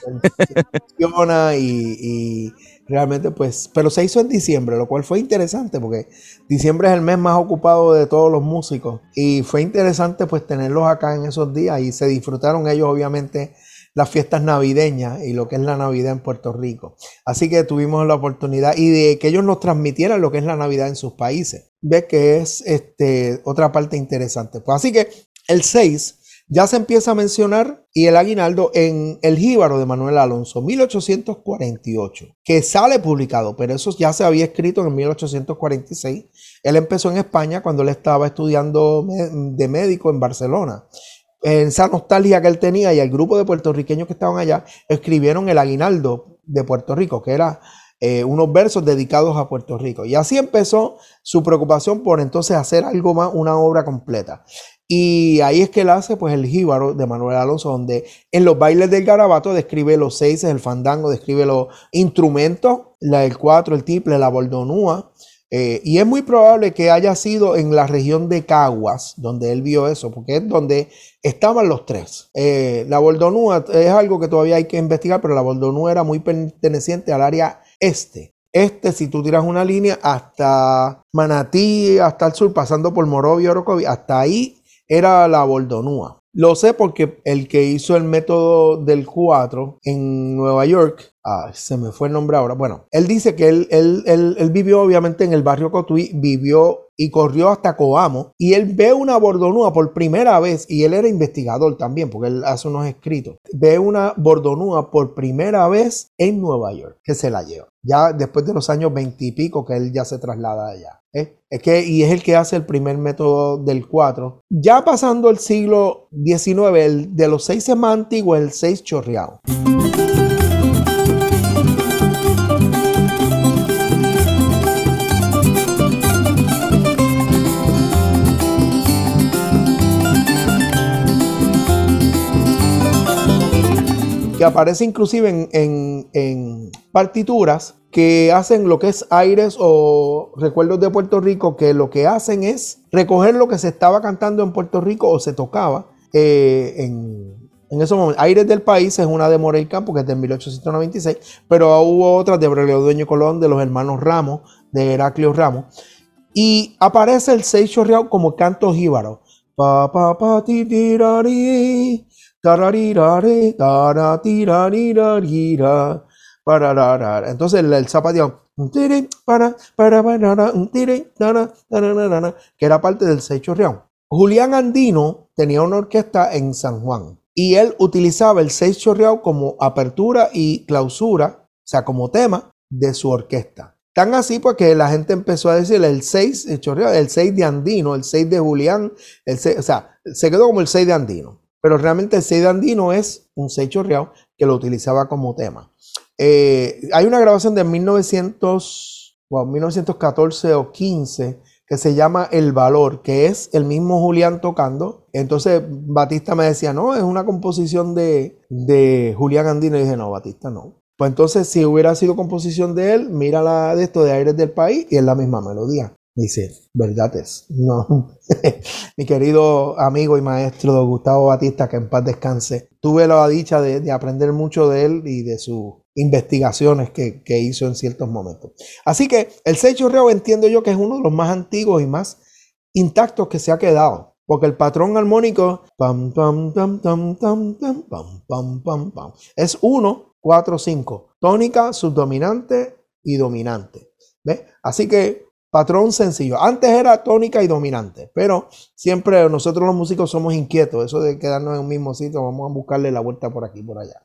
y, y realmente pues, pero se hizo en diciembre, lo cual fue interesante porque diciembre es el mes más ocupado de todos los músicos y fue interesante pues tenerlos acá en esos días y se disfrutaron ellos obviamente las fiestas navideñas y lo que es la Navidad en Puerto Rico. Así que tuvimos la oportunidad y de que ellos nos transmitieran lo que es la Navidad en sus países. Ves que es este, otra parte interesante. Pues así que el 6 ya se empieza a mencionar y el aguinaldo en El Jíbaro de Manuel Alonso, 1848, que sale publicado, pero eso ya se había escrito en 1846. Él empezó en España cuando él estaba estudiando de médico en Barcelona. Esa nostalgia que él tenía y el grupo de puertorriqueños que estaban allá escribieron el aguinaldo de Puerto Rico, que era eh, unos versos dedicados a Puerto Rico. Y así empezó su preocupación por entonces hacer algo más, una obra completa. Y ahí es que él hace pues el jíbaro de Manuel Alonso, donde en los bailes del garabato describe los seis, el fandango, describe los instrumentos, la, el cuatro, el tiple, la bordonúa. Eh, y es muy probable que haya sido en la región de Caguas, donde él vio eso, porque es donde estaban los tres. Eh, la bordonúa es algo que todavía hay que investigar, pero la bordonúa era muy perteneciente al área este. Este, si tú tiras una línea hasta Manatí, hasta el sur, pasando por Morovia, Orocovi, hasta ahí era la Bordonúa. Lo sé porque el que hizo el método del 4 en Nueva York, ah, se me fue el nombre ahora. Bueno, él dice que él, él, él, él vivió obviamente en el barrio Cotuí, vivió y corrió hasta Coamo y él ve una bordonúa por primera vez y él era investigador también porque él hace unos escritos. Ve una bordonúa por primera vez en Nueva York que se la lleva. Ya después de los años 20 y pico que él ya se traslada allá. ¿eh? Es que, y es el que hace el primer método del 4. Ya pasando el siglo XIX, el de los 6 es más el 6 chorreado. Que aparece inclusive en, en- en partituras que hacen lo que es aires o recuerdos de Puerto Rico, que lo que hacen es recoger lo que se estaba cantando en Puerto Rico o se tocaba eh, en, en esos momentos. Aires del País es una de Morel Campo, que es de 1896, pero hubo otras de Aurelio Dueño Colón, de los hermanos Ramos, de Heraclio Ramos. Y aparece el seis chorreado como canto jíbaro. Pa, pa, pa, ti, ti, ra. Entonces el, el que era parte del seis chorreado. Julián Andino tenía una orquesta en San Juan y él utilizaba el seis chorreado como apertura y clausura, o sea, como tema de su orquesta. Tan así pues que la gente empezó a decir el 6 chorreado, el 6 de Andino, el 6 de Julián, el 6, o sea, se quedó como el 6 de Andino. Pero realmente el 6 de Andino es un 6 chorreado que lo utilizaba como tema. Eh, hay una grabación de 1900, wow, 1914 o 15 que se llama El Valor, que es el mismo Julián tocando. Entonces Batista me decía, no, es una composición de, de Julián Andino. Y dije, no, Batista no. Pues entonces, si hubiera sido composición de él, mira la de esto de Aires del País y es la misma melodía. Dice, verdad es. No. Mi querido amigo y maestro Gustavo Batista, que en paz descanse, tuve la dicha de, de aprender mucho de él y de sus investigaciones que, que hizo en ciertos momentos. Así que el seis chorreo entiendo yo que es uno de los más antiguos y más intactos que se ha quedado. Porque el patrón armónico es 1, 4, 5. Tónica, subdominante y dominante. ¿Ves? Así que patrón sencillo. Antes era tónica y dominante, pero siempre nosotros los músicos somos inquietos. Eso de quedarnos en un mismo sitio, vamos a buscarle la vuelta por aquí, por allá.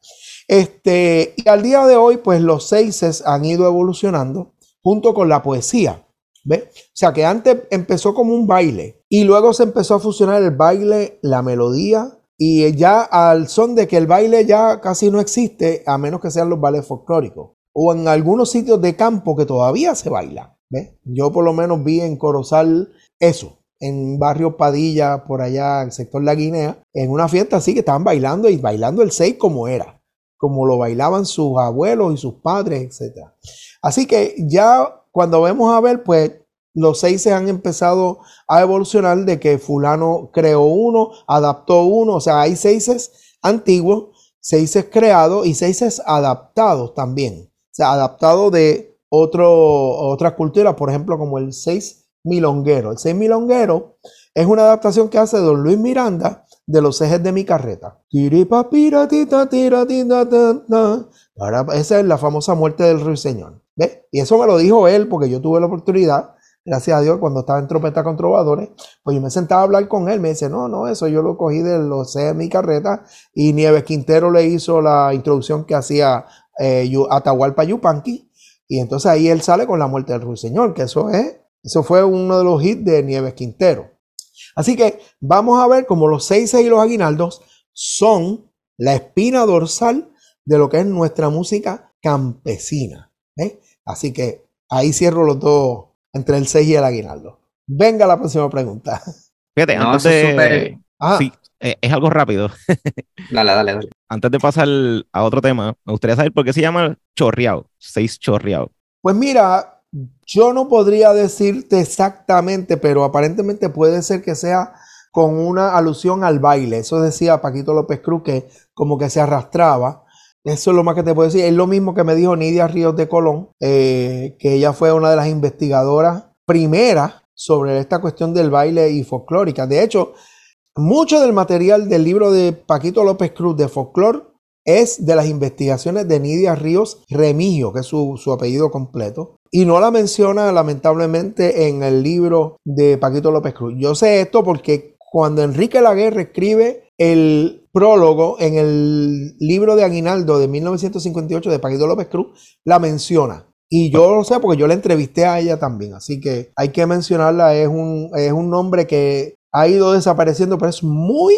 Este, y al día de hoy, pues los seises han ido evolucionando junto con la poesía. ¿Ve? O sea que antes empezó como un baile y luego se empezó a fusionar el baile, la melodía y ya al son de que el baile ya casi no existe a menos que sean los bailes folclóricos o en algunos sitios de campo que todavía se baila. ¿ve? Yo por lo menos vi en Corozal eso, en barrio Padilla, por allá, el sector La Guinea, en una fiesta así que estaban bailando y bailando el 6 como era, como lo bailaban sus abuelos y sus padres, etc. Así que ya cuando vemos a ver, pues los seis se han empezado a evolucionar de que fulano creó uno, adaptó uno, o sea, hay seises antiguos, seises creados y seises adaptados también. Sea, adaptados de otro, otra cultura, por ejemplo, como el seis milonguero. El seis milonguero es una adaptación que hace don Luis Miranda de los ejes de mi carreta. Esa es la famosa muerte del ruiseñor. ¿Ves? Y eso me lo dijo él porque yo tuve la oportunidad, gracias a Dios, cuando estaba en Tropeta con Trovadores, pues yo me sentaba a hablar con él. Me dice, no, no, eso yo lo cogí de los C de mi carreta. Y Nieves Quintero le hizo la introducción que hacía eh, Atahualpa Yupanqui. Y entonces ahí él sale con la muerte del ruiseñor, que eso es, eso fue uno de los hits de Nieves Quintero. Así que vamos a ver cómo los seis y los aguinaldos son la espina dorsal de lo que es nuestra música campesina. ¿eh? Así que ahí cierro los dos entre el 6 y el aguinaldo. Venga la próxima pregunta. Fíjate, No, antes de- Ah, Sí, eh, es algo rápido. Dale, dale, dale. Antes de pasar a otro tema, me gustaría saber por qué se llama chorreado, seis chorreado. Pues mira, yo no podría decirte exactamente, pero aparentemente puede ser que sea con una alusión al baile. Eso decía Paquito López Cruz, que como que se arrastraba. Eso es lo más que te puedo decir. Es lo mismo que me dijo Nidia Ríos de Colón, eh, que ella fue una de las investigadoras primeras sobre esta cuestión del baile y folclórica. De hecho, mucho del material del libro de Paquito López Cruz de folclore es de las investigaciones de Nidia Ríos Remigio, que es su, su apellido completo, y no la menciona lamentablemente en el libro de Paquito López Cruz. Yo sé esto porque cuando Enrique Laguerre escribe el prólogo en el libro de Aguinaldo de 1958 de Paquito López Cruz, la menciona. Y yo lo sé porque yo la entrevisté a ella también, así que hay que mencionarla, es un, es un nombre que ha ido desapareciendo, pero es muy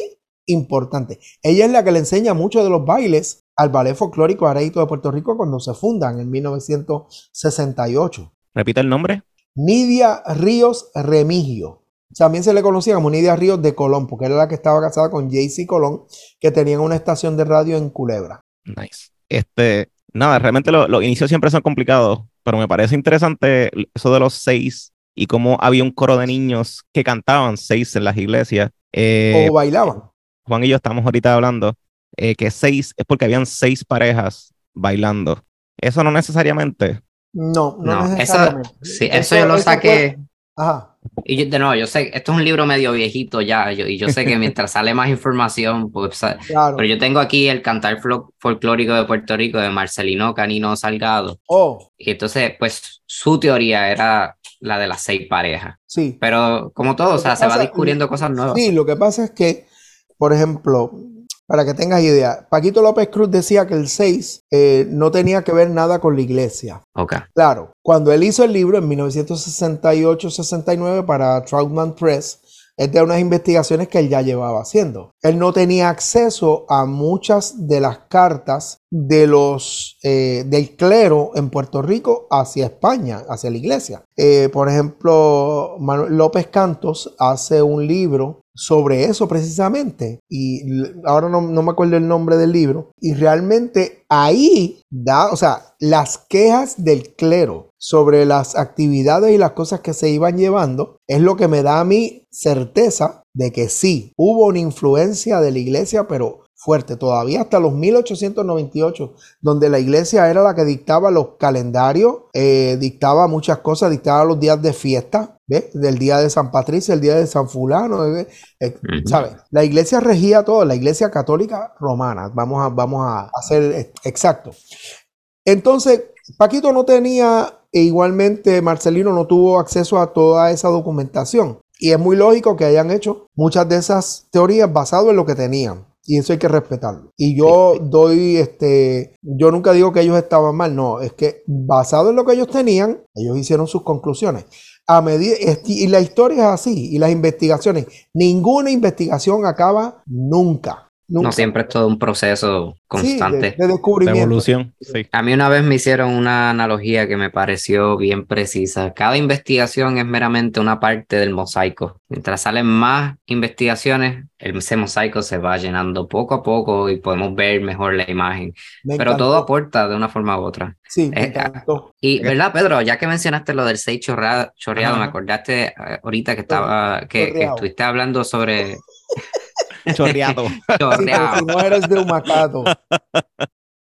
importante. Ella es la que le enseña mucho de los bailes al Ballet Folclórico Areito de Puerto Rico cuando se fundan en 1968. Repite el nombre. Nidia Ríos Remigio. También se le conocía como Nidia Ríos de Colón, porque era la que estaba casada con Jaycee Colón, que tenían una estación de radio en Culebra. Nice. Este, nada, realmente lo- los inicios siempre son complicados, pero me parece interesante eso de los seis y cómo había un coro de niños que cantaban seis en las iglesias. Eh, o bailaban. Juan y yo estamos ahorita hablando eh, que seis es porque habían seis parejas bailando. Eso no necesariamente. No, no, No, eso, necesariamente. sí, eso, yo lo eso saqué. fue- Ajá. Y yo- de nuevo, yo sé, esto es un libro medio viejito ya, yo- y yo sé que mientras sale más información, pues, Claro. pero yo tengo aquí el cantar folclórico de Puerto Rico de Marcelino Canino Salgado, Oh, y entonces, pues, su teoría era la de las seis parejas, sí. pero como todo, o sea, se va descubriendo cosas nuevas. Sí, lo que pasa es que, por ejemplo, para que tengas idea, Paquito López Cruz decía que el 6 eh, no tenía que ver nada con la iglesia. Ok, Claro, cuando él hizo el libro en 1968-69 para Troutman Press, es de unas investigaciones que él ya llevaba haciendo. Él no tenía acceso a muchas de las cartas de los eh, del clero en Puerto Rico hacia España, hacia la iglesia. Eh, por ejemplo, Manuel López Cantos hace un libro sobre eso precisamente. Y ahora no, no me acuerdo el nombre del libro. Y realmente ahí da, o sea, las quejas del clero sobre las actividades y las cosas que se iban llevando es lo que me da a mí certeza de que sí, hubo una influencia de la iglesia, pero fuerte, todavía hasta los 1898, donde la iglesia era la que dictaba los calendarios, eh, dictaba muchas cosas, dictaba los días de fiesta, ¿ves? Del día de San Patricio, el día de San Fulano, eh. ¿sabes? La iglesia regía todo, la iglesia católica romana, vamos a, vamos a hacer eh, exacto. Entonces, Paquito no tenía, e igualmente Marcelino no tuvo acceso a toda esa documentación. Y es muy lógico que hayan hecho muchas de esas teorías basado en lo que tenían. Y eso hay que respetarlo. Y yo doy, este, yo nunca digo que ellos estaban mal, no, es que basado en lo que ellos tenían, ellos hicieron sus conclusiones. A medida, y la historia es así, y las investigaciones, ninguna investigación acaba nunca. Nunca. No siempre es todo un proceso Sí, constante. de, de De descubrimiento. evolución. Sí. A mí una vez me hicieron una analogía que me pareció bien precisa. Cada investigación es meramente una parte del mosaico. Mientras salen más investigaciones, el- ese mosaico se va llenando poco a poco y podemos ver mejor la imagen. Me Pero encantó. todo aporta de una forma u otra. Sí, me Eh, encantó. Y, ¿verdad, Pedro? Ya que mencionaste lo del 6 chorra- chorreado, Ajá. me acordaste eh, ahorita que estaba, que, que estuviste hablando sobre Chorreado. Chorreado. si no eres de Humacato.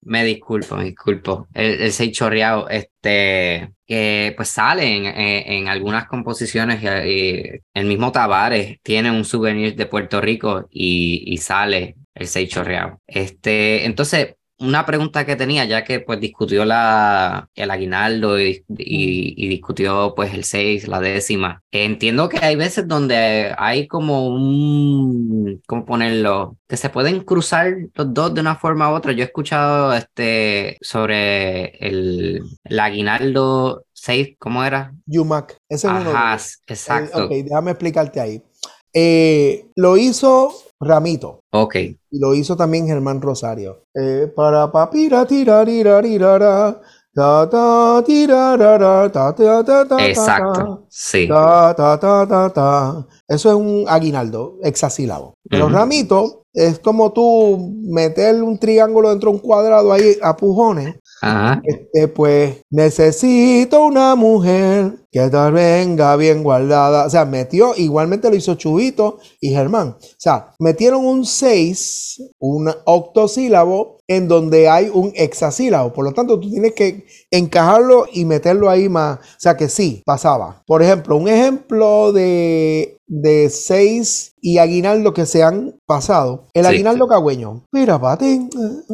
Me disculpo, me disculpo. El, el seis chorreado, este, que pues sale en, en- en algunas composiciones. y, y el mismo Tavares tiene un souvenir de Puerto Rico y, y sale el seis chorreado. Este, entonces, una pregunta que tenía, ya que pues discutió la, el aguinaldo y, y, y discutió pues el 6, la décima. Entiendo que hay veces donde hay como un, ¿cómo ponerlo? Que se pueden cruzar los dos de una forma u otra. Yo he escuchado este sobre el, el aguinaldo 6, ¿cómo era? Yumac. Ese es uno de Ajá, ellos. exacto. Eh, ok, déjame explicarte ahí. Eh, lo hizo Ramito. Ok, Y lo hizo también Germán Rosario. Eh, para papira ta, exacto. Sí. Eso es un aguinaldo hexasílabo. Pero. Ramito es como tú meter un triángulo dentro de un cuadrado ahí a pujones. Ajá. Este, pues necesito una mujer que tal venga bien guardada. O sea, metió, igualmente lo hizo Chubito y Germán. O sea, metieron un 6, un octosílabo, en donde hay un hexasílabo. Por lo tanto, tú tienes que encajarlo y meterlo ahí más. O sea, que sí, pasaba. Por ejemplo, un ejemplo de, de 6 y aguinaldo que se han pasado. El Sí, aguinaldo sí. cagüeño. Mira, patín,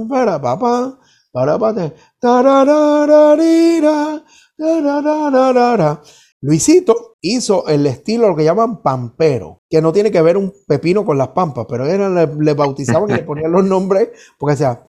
para papá. Para pate. Tararararira, tararararara. Luisito hizo el estilo lo que llaman pampero, que no tiene que ver un pepino con las pampas, pero era, le, le bautizaban y le ponían los nombres porque sea.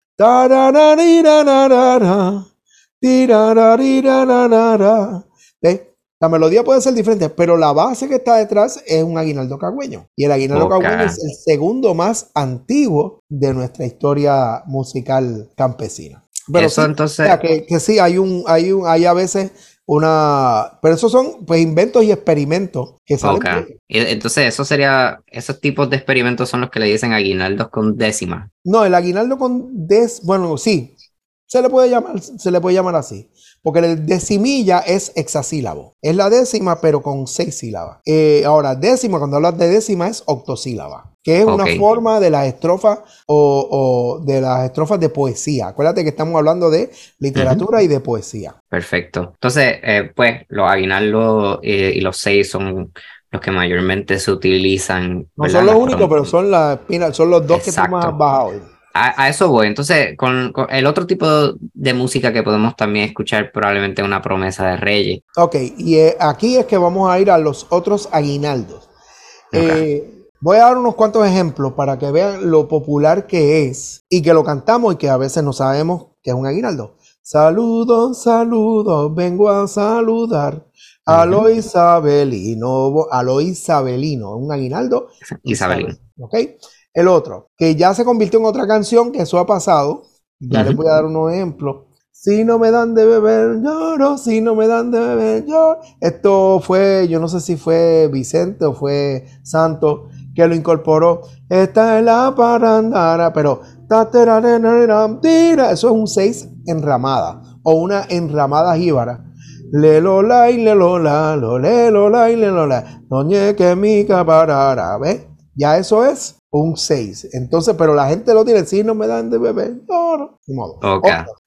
¿Ves? La melodía puede ser diferente, pero la base que está detrás es un aguinaldo cagüeño. Y el aguinaldo cagüeño es el segundo más antiguo de nuestra historia musical campesina. Pero Eso sí, o entonces, sea, que, que sí, hay un, hay un, hay a veces una, pero esos son pues inventos y experimentos que salen. ok. de- Y Entonces, eso sería, esos tipos de experimentos son los que le dicen aguinaldos con décima. No, el aguinaldo con des, bueno, sí, se le puede llamar, se le puede llamar así, porque el decimilla es hexasílabo, es la décima pero con seis sílabas. Eh, ahora, décima, cuando hablas de décima es octosílaba, que es una forma de las estrofas o, o de las estrofas de poesía. Acuérdate que estamos hablando de literatura y de poesía. Perfecto. Entonces, eh, pues, los aguinaldos eh, y los seis son los que mayormente se utilizan. No son los únicos, pero son mira, son los dos que tú más has bajado. A, a eso voy. Entonces, con, con el otro tipo de música que podemos también escuchar, probablemente una promesa de Reyes. Ok, y eh, aquí es que vamos a ir a los otros aguinaldos. Eh, voy a dar unos cuantos ejemplos para que vean lo popular que es y que lo cantamos y que a veces no sabemos que es un aguinaldo. Saludos, saludos, vengo a saludar a lo. Isabelino, a lo Isabelino, un aguinaldo Isabelino. ¿Ok? El otro, que ya se convirtió en otra canción, que eso ha pasado. Ya les voy a dar unos ejemplos. Si no me dan de beber, lloro. Si no me dan de beber, lloro. Esto fue, yo no sé si fue Vicente o fue Santo, que lo incorporó. Esta es la parandara, pero eso es un 6 enramada o una enramada jíbara. Le lo la y le lo la, lo le lo la y le lo la. Doñe que mi caparara, ¿ves? Ya eso es un 6. Entonces, pero la gente lo tiene, si no me dan de beber, no, no, ni modo.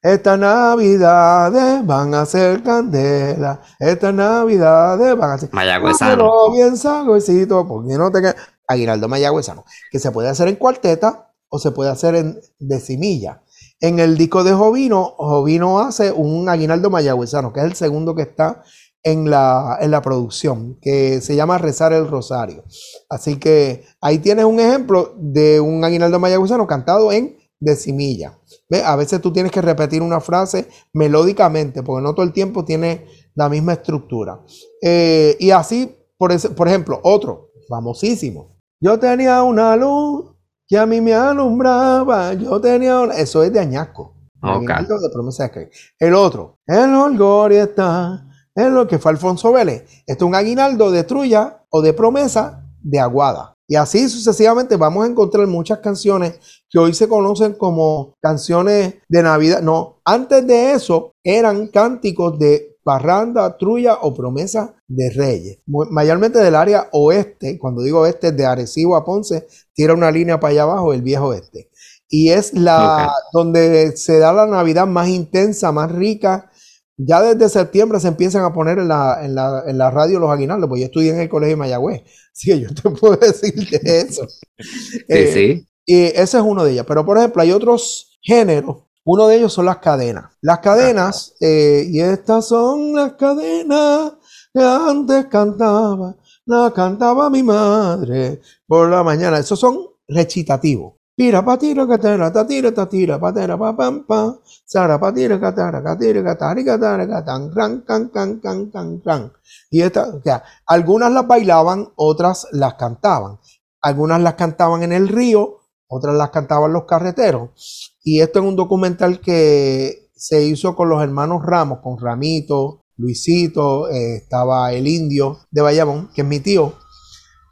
Estas navidades van a ser candela. Estas navidades van a ser. Mayagüezano. Pero bien sabrosito, porque no te queda- Aguinaldo Mayagüezano, que se puede hacer en cuarteta o se puede hacer en decimilla. En el disco de Jovino, Jovino hace un Aguinaldo Mayagüezano, que es el segundo que está en la, en la producción, que se llama Rezar el Rosario. Así que ahí tienes un ejemplo de un Aguinaldo Mayagüezano cantado en decimilla. ¿Ve? A veces tú tienes que repetir una frase melódicamente, porque no todo el tiempo tiene la misma estructura. Eh, y así, por, ese- por ejemplo, otro, famosísimo. Yo tenía una luz que a mí me alumbraba. Yo tenía una... Eso es de Añasco. Ok. Aguinaldo de promesa de. El otro, el Olgoria está en lo que fue Alfonso Vélez. Esto es un aguinaldo de trulla o de promesa de aguada. Y así sucesivamente vamos a encontrar muchas canciones que hoy se conocen como canciones de Navidad. No, antes de eso eran cánticos de parranda, trulla o promesa de reyes. Mayormente del área oeste, cuando digo oeste, de Arecibo a Ponce, tira una línea para allá abajo, el viejo oeste. Y es la donde se da la Navidad más intensa, más rica. Ya desde septiembre se empiezan a poner en la, en la, en la radio los aguinaldos, pues yo estudié en el colegio de Mayagüez, así que yo te puedo decir de eso. Sí, Eh, sí. y ese es uno de ellos. Pero, por ejemplo, hay otros géneros. Uno de ellos son las cadenas. Las cadenas, eh, y estas son las cadenas que antes cantaba, la cantaba mi madre por la mañana. Esos son recitativos. Tira pa tira catera, ta tira ta tira pa pam pa, sara pa tira catara, catira catari catara catan, can can can can can can. Y esta, o sea, algunas las bailaban, otras las cantaban. Algunas las cantaban en el río, otras las cantaban los carreteros. Y esto es un documental que se hizo con los hermanos Ramos, con Ramito, Luisito, eh, estaba el indio de Bayamón, que es mi tío.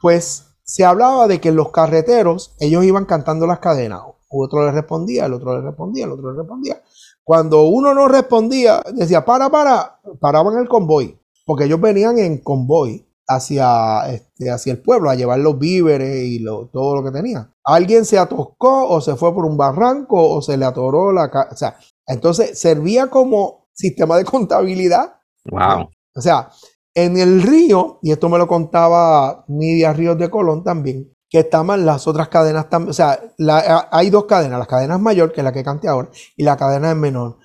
Pues se hablaba de que los carreteros, ellos iban cantando las cadenas. Otro le respondía, el otro le respondía, el otro le respondía. Cuando uno no respondía, decía, para, para, paraban el convoy, porque ellos venían en convoy hacia, este, hacia el pueblo a llevar los víveres y lo- todo lo que tenían. Alguien se atoscó o se fue por un barranco o se le atoró la... O sea, entonces servía como sistema de contabilidad Wow. o sea, en el río, y esto me lo contaba Nidia Ríos de Colón también, que estaban las otras cadenas también. O sea, la- hay dos cadenas, la cadena es mayor, que es la que canté ahora, y la cadena es menor.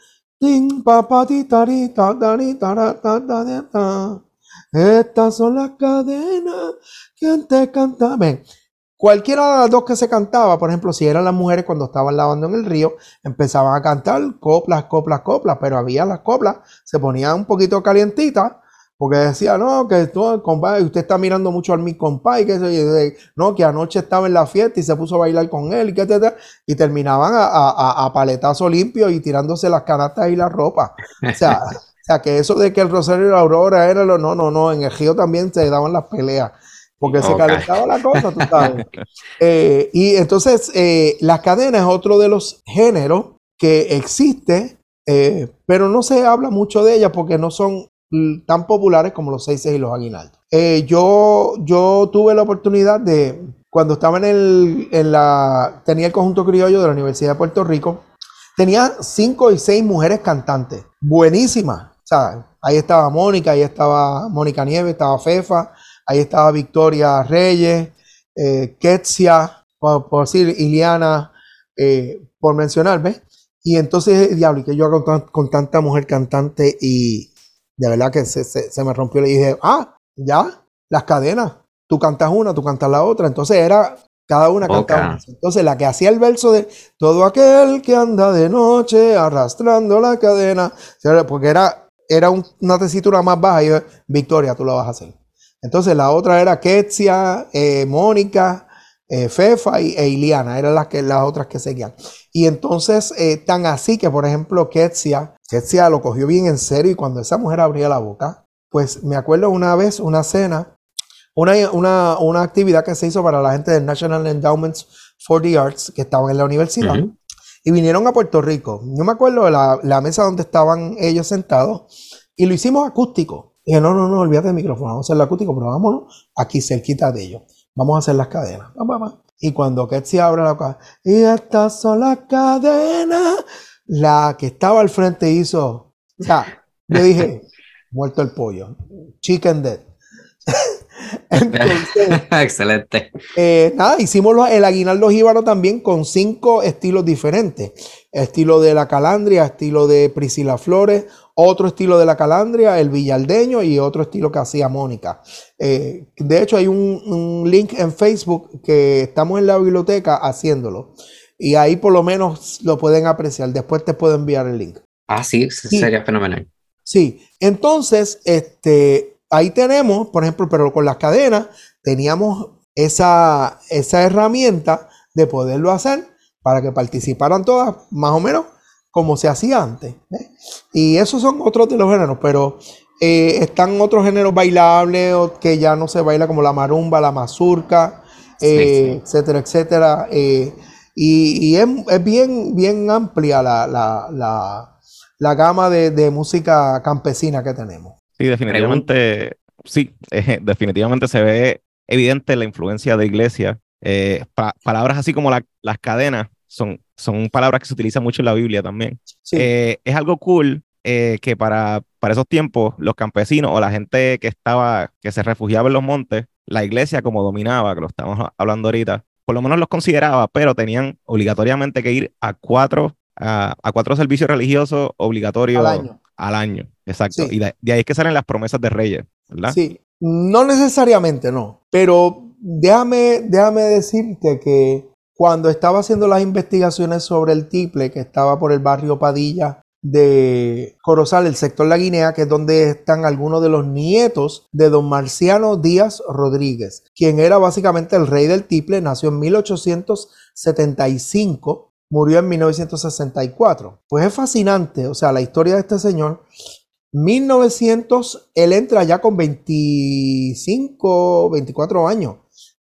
Estas son las cadenas que antes cantaban. Cualquiera de las dos que se cantaba, por ejemplo, si eran las mujeres cuando estaban lavando en el río, empezaban a cantar coplas, coplas, coplas, pero había las coplas, se ponían un poquito calientitas, porque decía, no, que tú, compadre, usted está mirando mucho al mi compadre, que no, que anoche estaba en la fiesta y se puso a bailar con él, y, que, te- te- y terminaban a, a- a- paletazo limpio y tirándose las canastas y la ropa. O sea, o sea, que eso de que el Rosario y la Aurora era lo, no, no, no, en el río también se daban las peleas, porque se calentaba la cosa, tú sabes. Eh, y entonces, eh, la cadena es otro de los géneros que existe, eh, pero no se habla mucho de ella porque no son tan populares como los seises y los aguinaldos. Eh, yo, yo tuve la oportunidad de, cuando estaba en, el, en la, tenía el conjunto criollo de la Universidad de Puerto Rico, tenía cinco y seis mujeres cantantes, buenísimas. O sea, ahí estaba Mónica, ahí estaba Mónica Nieves, estaba Fefa, ahí estaba Victoria Reyes, eh, Ketsia, por, por decir, Iliana, eh, por mencionar, ¿ves? Y entonces, diablo, y que yo hago con, con tanta mujer cantante y de verdad que se, se- se me rompió. Le dije, ah, ya, las cadenas. Tú cantas una, tú cantas la otra. Entonces era, cada una cantaba. Ok. una. Entonces la que hacía el verso de todo aquel que anda de noche arrastrando la cadena, porque era, era un- una tesitura más baja. Y yo, Victoria, tú la vas a hacer. Entonces la otra era Ketsia, eh, Mónica, eh, Fefa y, e Iliana, eran las, que, las otras que seguían. Y entonces, eh, tan así que, por ejemplo, Ketsia, Ketsia lo cogió bien en serio y cuando esa mujer abría la boca, pues me acuerdo una vez, una cena, una, una, una actividad que se hizo para la gente del National Endowments for the Arts que estaban en la universidad. Y vinieron a Puerto Rico. Yo me acuerdo de la, la mesa donde estaban ellos sentados y lo hicimos acústico. Dije, no, no, no, olvídate del micrófono, vamos a hacerlo acústico, pero vámonos aquí cerquita de ellos. Vamos a hacer las cadenas. Va, va, va. Y cuando Ketsi abre la cara, y estas son las cadenas, la que estaba al frente hizo, o sea, yo dije, muerto el pollo, chicken dead. Entonces, Excelente. eh, nada, hicimos el aguinaldo jíbaro también con cinco estilos diferentes. Estilo de la calandria, estilo de Priscila Flores, otro estilo de la calandria, el villaldeño y otro estilo que hacía Mónica. Eh, de hecho, hay un, un link en Facebook que estamos en la biblioteca haciéndolo. Y ahí por lo menos lo pueden apreciar. Después te puedo enviar el link. Ah, sí, se- Sí. sería fenomenal. Sí, entonces, este, ahí tenemos, por ejemplo, pero con las cadenas, teníamos esa, esa herramienta de poderlo hacer para que participaran todas, más o menos como se hacía antes. ¿eh? Y esos son otros de los géneros, pero eh, están otros géneros bailables que ya no se baila como la marumba, la mazurca, eh, Sí, etcétera, etcétera. Y y es, es bien, bien amplia la, la, la, la gama de, de música campesina que tenemos. Sí, definitivamente, sí, eh, definitivamente se ve evidente la influencia de iglesia. Eh, pa- palabras así como la- las cadenas son, son palabras que se utilizan mucho en la Biblia también. Sí, Eh, es algo cool eh, que para, para esos tiempos los campesinos o la gente que estaba, que se refugiaba en los montes, la iglesia como dominaba, que lo estamos ha- hablando ahorita, por lo menos los consideraba, pero tenían obligatoriamente que ir a cuatro, a, a cuatro servicios religiosos obligatorios al año. al año. Exacto. Sí. Y de, de ahí es que salen las promesas de reyes, ¿verdad? Sí, no necesariamente, no. Pero déjame, déjame decirte que cuando estaba haciendo las investigaciones sobre el tiple, que estaba por el barrio Padilla de Corozal, el sector La Guinea, que es donde están algunos de los nietos de don Marciano Díaz Rodríguez, quien era básicamente el rey del tiple, nació en 1875, murió en 1964. Pues es fascinante, o sea, la historia de este señor 1900, él entra ya con 25, 24 años,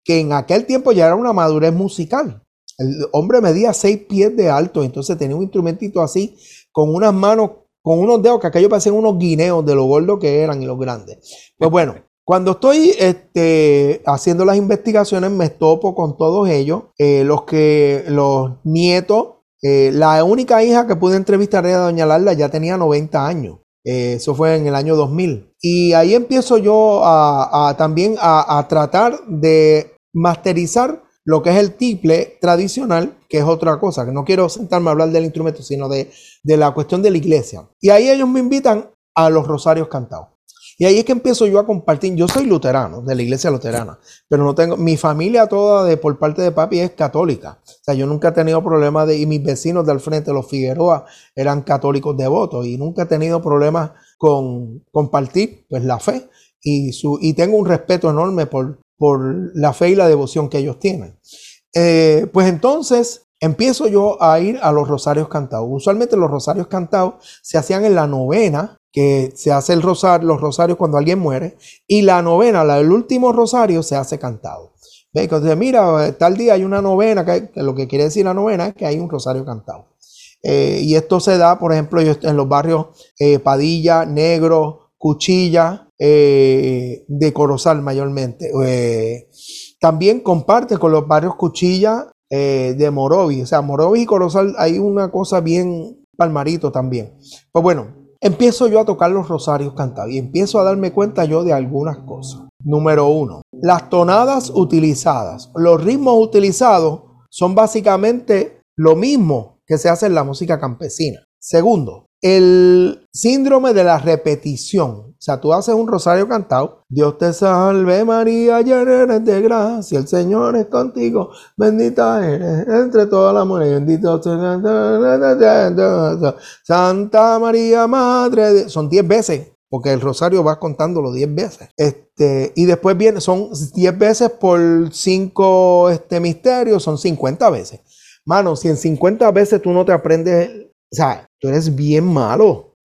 que en aquel tiempo ya era una madurez musical. El hombre medía 6 pies de alto, entonces tenía un instrumentito así, con unas manos, con unos dedos que aquellos parecían unos guineos de lo gordos que eran y los grandes. Pues bueno, cuando estoy este, haciendo las investigaciones, me topo con todos ellos, eh, los que, los nietos, eh, la única hija que pude entrevistar era doña Larla, ya tenía 90 años. Eh, eso fue en el año 2000. Y ahí empiezo yo a también a, a tratar de masterizar lo que es el tiple tradicional, que es otra cosa, que no quiero sentarme a hablar del instrumento, sino de, de la cuestión de la iglesia. Y ahí ellos me invitan a los rosarios cantados. Y ahí es que empiezo yo a compartir. Yo soy luterano, de la iglesia luterana, pero no tengo. Mi familia toda, de, por parte de papi, es católica. O sea, yo nunca he tenido problemas de. Y mis vecinos del frente, los Figueroa, eran católicos devotos. Y nunca he tenido problemas con compartir pues, la fe. Y, su, y tengo un respeto enorme por, por la fe y la devoción que ellos tienen. Eh, pues entonces empiezo yo a ir a los rosarios cantados. Usualmente los rosarios cantados se hacían en la novena, que se hace el rosario, los rosarios cuando alguien muere, y la novena, la del último rosario, se hace cantado. ¿Ve? Entonces, mira, tal día hay una novena, que, lo que quiere decir la novena es que hay un rosario cantado. Eh, y esto se da, por ejemplo, en los barrios eh, Padilla, Negro, Cuchilla, de Corozal mayormente. También comparte con los barrios Cuchilla eh, de Morovi. O sea, Morovi y Corozal hay una cosa bien palmarito también. Pues bueno, empiezo yo a tocar los rosarios cantados y empiezo a darme cuenta yo de algunas cosas. Número uno, las tonadas utilizadas, los ritmos utilizados son básicamente lo mismo que se hace en la música campesina. Segundo, el síndrome de la repetición. O sea, tú haces un rosario cantado. Dios te salve María, llena de gracia, el Señor es contigo, bendita eres entre todas las mujeres, bendito Santa María, Madre de... Son 10 veces, porque el rosario va contándolo 10 veces. Este, y después viene, son 10 veces por 5 este, misterios, son 50 veces. Mano, si en 50 veces tú no te aprendes, o sea, tú eres bien malo.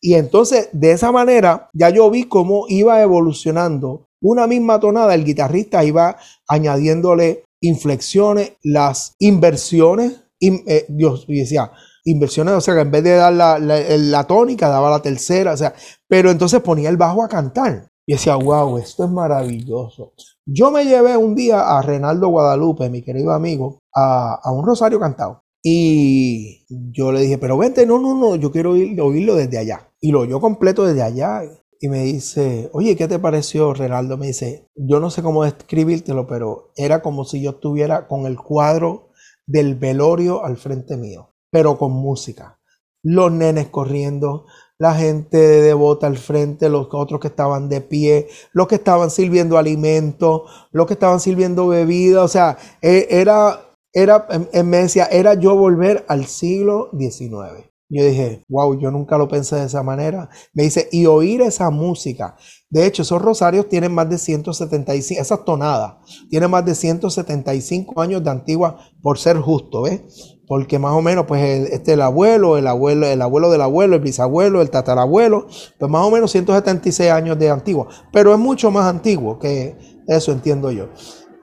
Y entonces, de esa manera, ya yo vi cómo iba evolucionando una misma tonada, el guitarrista iba añadiéndole inflexiones, las inversiones, eh, Dios decía, inversiones, o sea, que en vez de dar la, la, tónica, daba la tercera, o sea, pero entonces ponía el bajo a cantar. Y decía, wow, esto es maravilloso. Yo me llevé un día a Renaldo Guadalupe, mi querido amigo, a, a un rosario cantado. Y yo le dije, pero vente, no, no, no, yo quiero oírlo desde allá. Y lo oyó completo desde allá. Y me dice, oye, ¿qué te pareció, Renaldo? Me dice, yo no sé cómo describírtelo, pero era como si yo estuviera con el cuadro del velorio al frente mío, pero con música. Los nenes corriendo, la gente devota al frente, los otros que estaban de pie, los que estaban sirviendo alimentos, los que estaban sirviendo bebida, o sea, e, era era, me decía, era yo volver al siglo XIX. Yo dije, wow, yo nunca lo pensé de esa manera. Me dice, y oír esa música. De hecho, esos rosarios tienen más de 175, esas tonadas, tienen más de 175 años de antigua por ser justo, ¿ves? Porque más o menos, pues, el, este, el abuelo, el abuelo, el abuelo del abuelo, el bisabuelo, el tatarabuelo, pues más o menos 176 años de antigua. Pero es mucho más antiguo que eso, entiendo yo.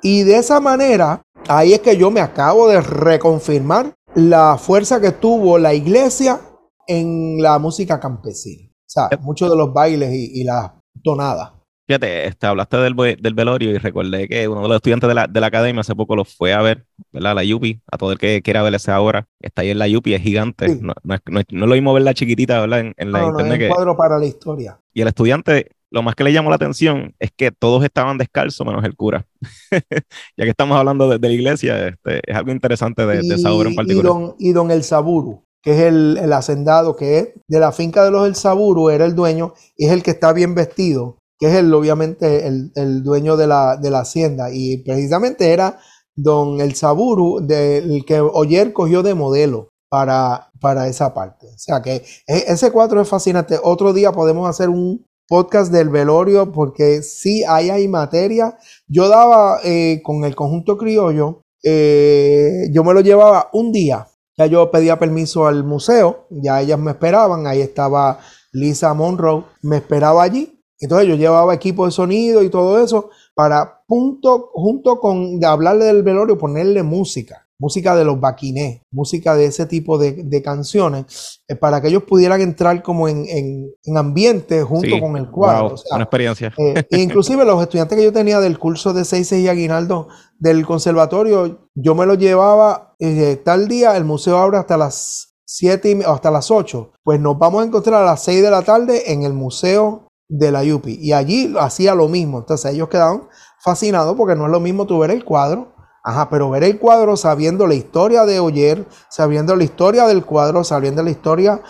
Y de esa manera, ahí es que yo me acabo de reconfirmar la fuerza que tuvo la iglesia en la música campesina. O sea, muchos de los bailes y, las tonadas. Fíjate, este, hablaste del, del, velorio y recordé que uno de los estudiantes de la, de la academia hace poco lo fue a ver, ¿verdad? La Yupi, a todo el que quiera ver esa obra. Está ahí en la Yupi, es gigante. No, no, es, no, lo mismo ver la chiquitita, ¿verdad? En, en la internet. No, es un cuadro para la historia. Y el estudiante lo más que le llamó la atención es que todos estaban descalzos menos el cura. ya que estamos hablando de, la iglesia, este, es algo interesante de, esa obra en particular. Y don, y don El Saburu, que es el, hacendado que es de la finca de los El Saburu, era el dueño, y es el que está bien vestido, que es el, obviamente el, dueño de la, de la, hacienda. Y precisamente era don El Saburu, del que Oyer cogió de modelo. Para, para esa parte. O sea que e, ese cuadro es fascinante. Otro día podemos hacer un, podcast del velorio porque sí hay, hay materia. Yo daba eh, con el conjunto criollo, eh, yo me lo llevaba un día. Ya yo pedía permiso al museo, ya ellas me esperaban, ahí estaba Lisa Monroe, me esperaba allí. Entonces yo llevaba equipo de sonido y todo eso para punto, junto con hablarle del velorio, ponerle música música de los baquinés, música de ese tipo de, canciones, eh, para que ellos pudieran entrar como en, ambiente junto con el cuadro. una experiencia. Eh, e inclusive los estudiantes que yo tenía del curso de 6 y Aguinaldo del conservatorio, yo me lo llevaba eh, tal día, el museo abre hasta las 7 o hasta las 8, pues nos vamos a encontrar a las 6 de la tarde en el museo de la UPI. Y allí hacía lo mismo. Entonces ellos quedaban fascinados porque no es lo mismo tú ver el cuadro Ajá, pero ver el cuadro sabiendo la historia de Oyer, sabiendo la historia del cuadro, sabiendo la historia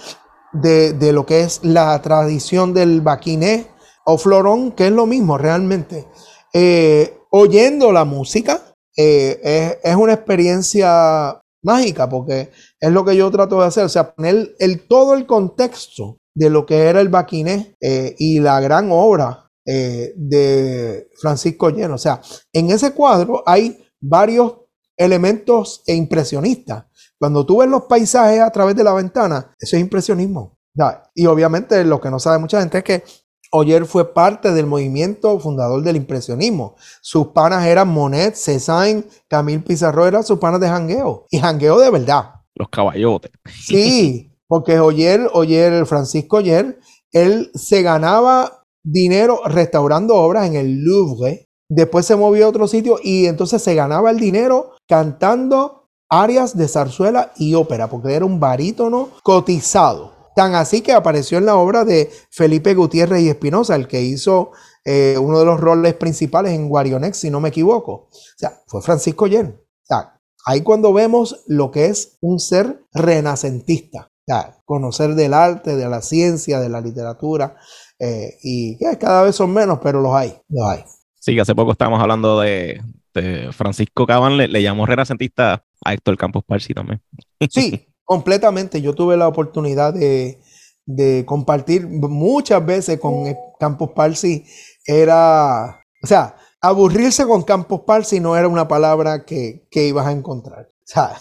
de, lo que es la tradición del baquiné o florón, que es lo mismo realmente. Eh, oyendo la música eh, es, una experiencia mágica porque es lo que yo trato de hacer, o sea, poner el, todo el contexto de lo que era el baquiné eh, y la gran obra de Francisco Lleno. O sea, en ese cuadro hay varios elementos e impresionistas. Cuando tú ves los paisajes a través de la ventana, eso es impresionismo. Y obviamente lo que no sabe mucha gente es que Oyer fue parte del movimiento fundador del impresionismo. Sus panas eran Monet, Cézanne, Camille Pizarro, eran sus panas de jangueo. Y jangueo de verdad. Los caballotes. Sí, porque Oyer, Oyer, Francisco Oyer, él se ganaba dinero restaurando obras en el Louvre Después se movió a otro sitio y entonces se ganaba el dinero cantando arias de zarzuela y ópera, porque era un barítono cotizado. Tan así que apareció en la obra de Felipe Gutiérrez y Espinosa, el que hizo eh, uno de los roles principales en Guarionex, si no me equivoco. O sea, fue Francisco Yen. O sea, ahí cuando vemos lo que es un ser renacentista. O sea, conocer del arte, de la ciencia, de la literatura, eh, y cada vez son menos, pero los hay, los hay. Sí, que hace poco estábamos hablando de, Francisco Caban, le, llamó renacentista a Héctor Campos Parsi también. Sí, completamente. Yo tuve la oportunidad de, compartir muchas veces con Campos Parsi. Era, o sea, aburrirse con Campos Parsi no era una palabra que, ibas a encontrar. O sea,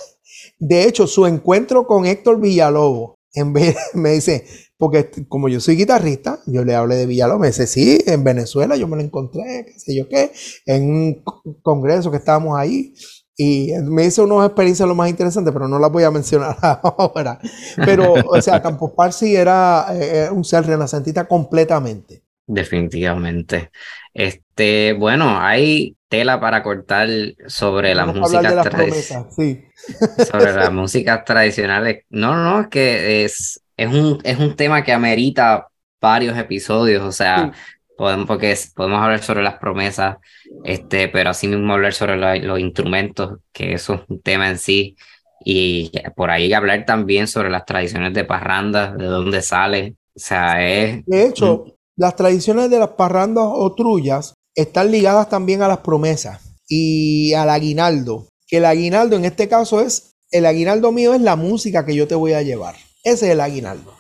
de hecho, su encuentro con Héctor Villalobos, en vez, me dice, porque como yo soy guitarrista, yo le hablé de Villalobos, me dice, sí, en Venezuela yo me lo encontré, qué sé yo qué, en un congreso que estábamos ahí. Y me hizo unas experiencias lo más interesantes, pero no las voy a mencionar ahora. Pero, o sea, Campos Parsi era eh, un ser renacentista completamente. Definitivamente. Este, bueno, hay tela para cortar sobre las músicas tradicionales. Sí. sobre las músicas tradicionales. No, no, es que es, es, un, es un tema que amerita varios episodios. O sea, podemos, porque podemos hablar sobre las promesas, este, pero así mismo hablar sobre los instrumentos, que eso es un tema en sí. Y por ahí hablar también sobre las tradiciones de parranda, de dónde sale. O sea, es. De hecho, las tradiciones de las parrandas o trullas están ligadas también a las promesas y al aguinaldo. Que el aguinaldo en este caso es, el aguinaldo mío es la música que yo te voy a llevar. Ese es el aguinaldo.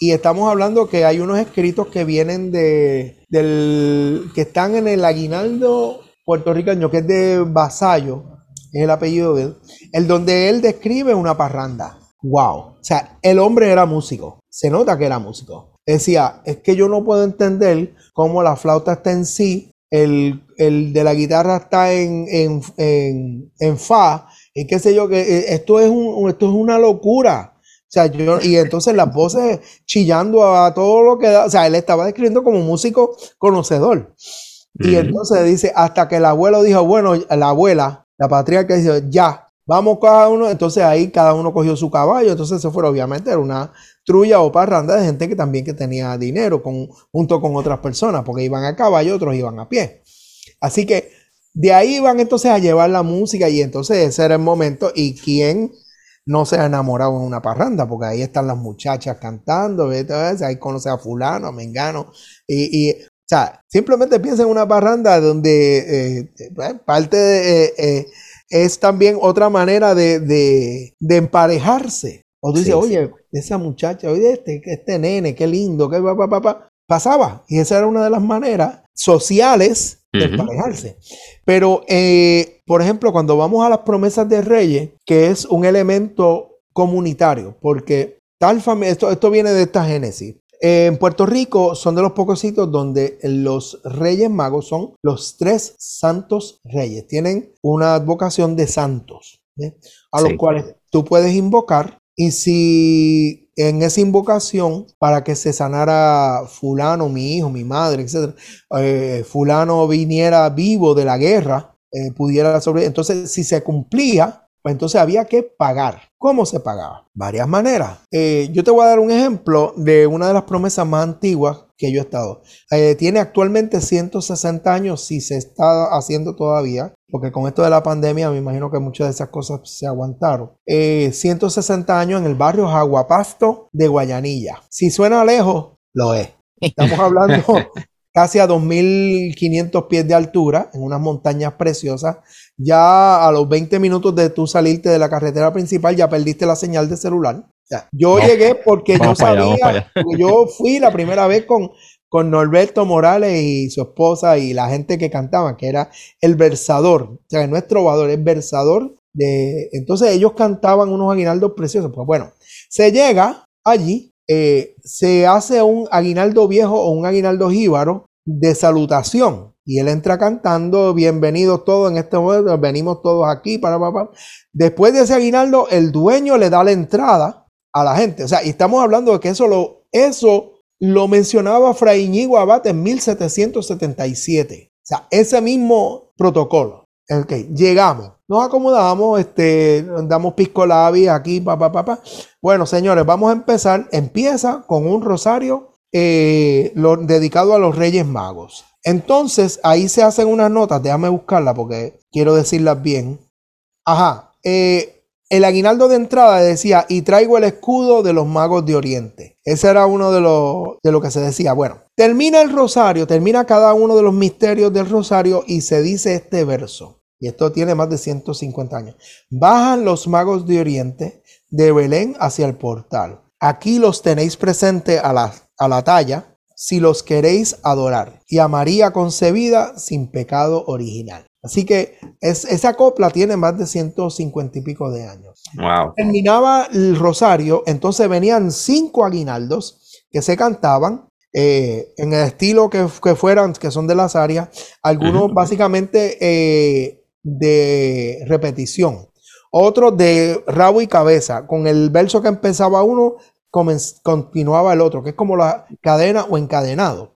Y estamos hablando que hay unos escritos que vienen de, del, que están en el aguinaldo puertorriqueño, que es de Vasallo, es el apellido de él, el donde él describe una parranda. Wow. O sea, el hombre era músico. Se nota que era músico decía, es que yo no puedo entender cómo la flauta está en sí, el, de la guitarra está en, en, fa, y qué sé yo, que eh, esto es, un, esto es una locura. O sea, yo, y entonces las voces chillando a todo lo que da, o sea, él estaba describiendo como músico conocedor. Y entonces dice, hasta que el abuelo dijo, bueno, la abuela, la patriarca dice, ya, vamos cada uno, entonces ahí cada uno cogió su caballo, entonces se fue, obviamente era una trulla o parranda de gente que también que tenía dinero con, junto con otras personas, porque iban a caballo, otros iban a pie. Así que de ahí iban entonces a llevar la música y entonces ese era el momento y quién no se ha enamorado en una parranda, porque ahí están las muchachas cantando, ahí conoce a fulano, a mengano, y, y o sea, simplemente piensa en una parranda donde eh, eh, parte de, eh, es también otra manera de, de, de emparejarse. O tú dices, oye, esa muchacha, oye, este, este nene, qué lindo, qué papá, papá. Pasaba. Y esa era una de las maneras sociales de emparejarse. Pero, eh, por ejemplo, cuando vamos a las promesas de reyes, que es un elemento comunitario, porque tal familia, esto, esto viene de esta génesis. En Puerto Rico son de los pocos sitios donde los reyes magos son los tres santos reyes. Tienen una advocación de santos, a los cuales tú puedes invocar y si en esa invocación, para que se sanara fulano, mi hijo, mi madre, etc., eh, fulano viniera vivo de la guerra, eh, pudiera sobre... Entonces, si se cumplía, pues entonces había que pagar. ¿Cómo se pagaba? Varias maneras. Eh, yo te voy a dar un ejemplo de una de las promesas más antiguas que yo he estado. Eh, tiene actualmente 160 años, si se está haciendo todavía, porque con esto de la pandemia me imagino que muchas de esas cosas se aguantaron. 160 eh, años en el barrio Jaguapasto de Guayanilla. Si suena lejos, lo es. Estamos hablando casi a 2.500 pies de altura, en unas montañas preciosas. Ya a los 20 minutos de tú salirte de la carretera principal, ya perdiste la señal de celular. yo llegué porque yo sabía, yo fui la primera vez con, con Norberto Morales y su esposa y la gente que cantaba, que era el versador, o sea, no es trovador, es versador. De, entonces ellos cantaban unos aguinaldos preciosos. Pues bueno, se llega allí eh, se hace un aguinaldo viejo o un aguinaldo jíbaro de salutación. Y él entra cantando, bienvenidos todos en este momento, venimos todos aquí, para, para, Después de ese aguinaldo, el dueño le da la entrada a la gente. O sea, y estamos hablando de que eso lo, eso lo mencionaba Fray Iñigo Abate en 1777. O sea, ese mismo protocolo. Ok, llegamos. Nos acomodamos, este, damos pisco labi aquí, papá, papá. Bueno, señores, vamos a empezar. Empieza con un rosario eh, dedicado a los Reyes Magos. Entonces, ahí se hacen unas notas. Déjame buscarla porque quiero decirlas bien. Ajá. Eh, el aguinaldo de entrada decía, y traigo el escudo de los magos de Oriente. Ese era uno de los de lo que se decía. Bueno, termina el rosario, termina cada uno de los misterios del rosario y se dice este verso y esto tiene más de 150 años. Bajan los magos de Oriente de Belén hacia el portal. Aquí los tenéis presente a la, a la talla si los queréis adorar. Y a María concebida sin pecado original. Así que es, esa copla tiene más de 150 y pico de años. Terminaba el rosario, entonces venían cinco aguinaldos que se cantaban eh, en el estilo que, que fueran, que son de las áreas, algunos básicamente eh, de repetición, otros de rabo y cabeza, con el verso que empezaba uno, continuaba el otro, que es como la cadena o encadenado,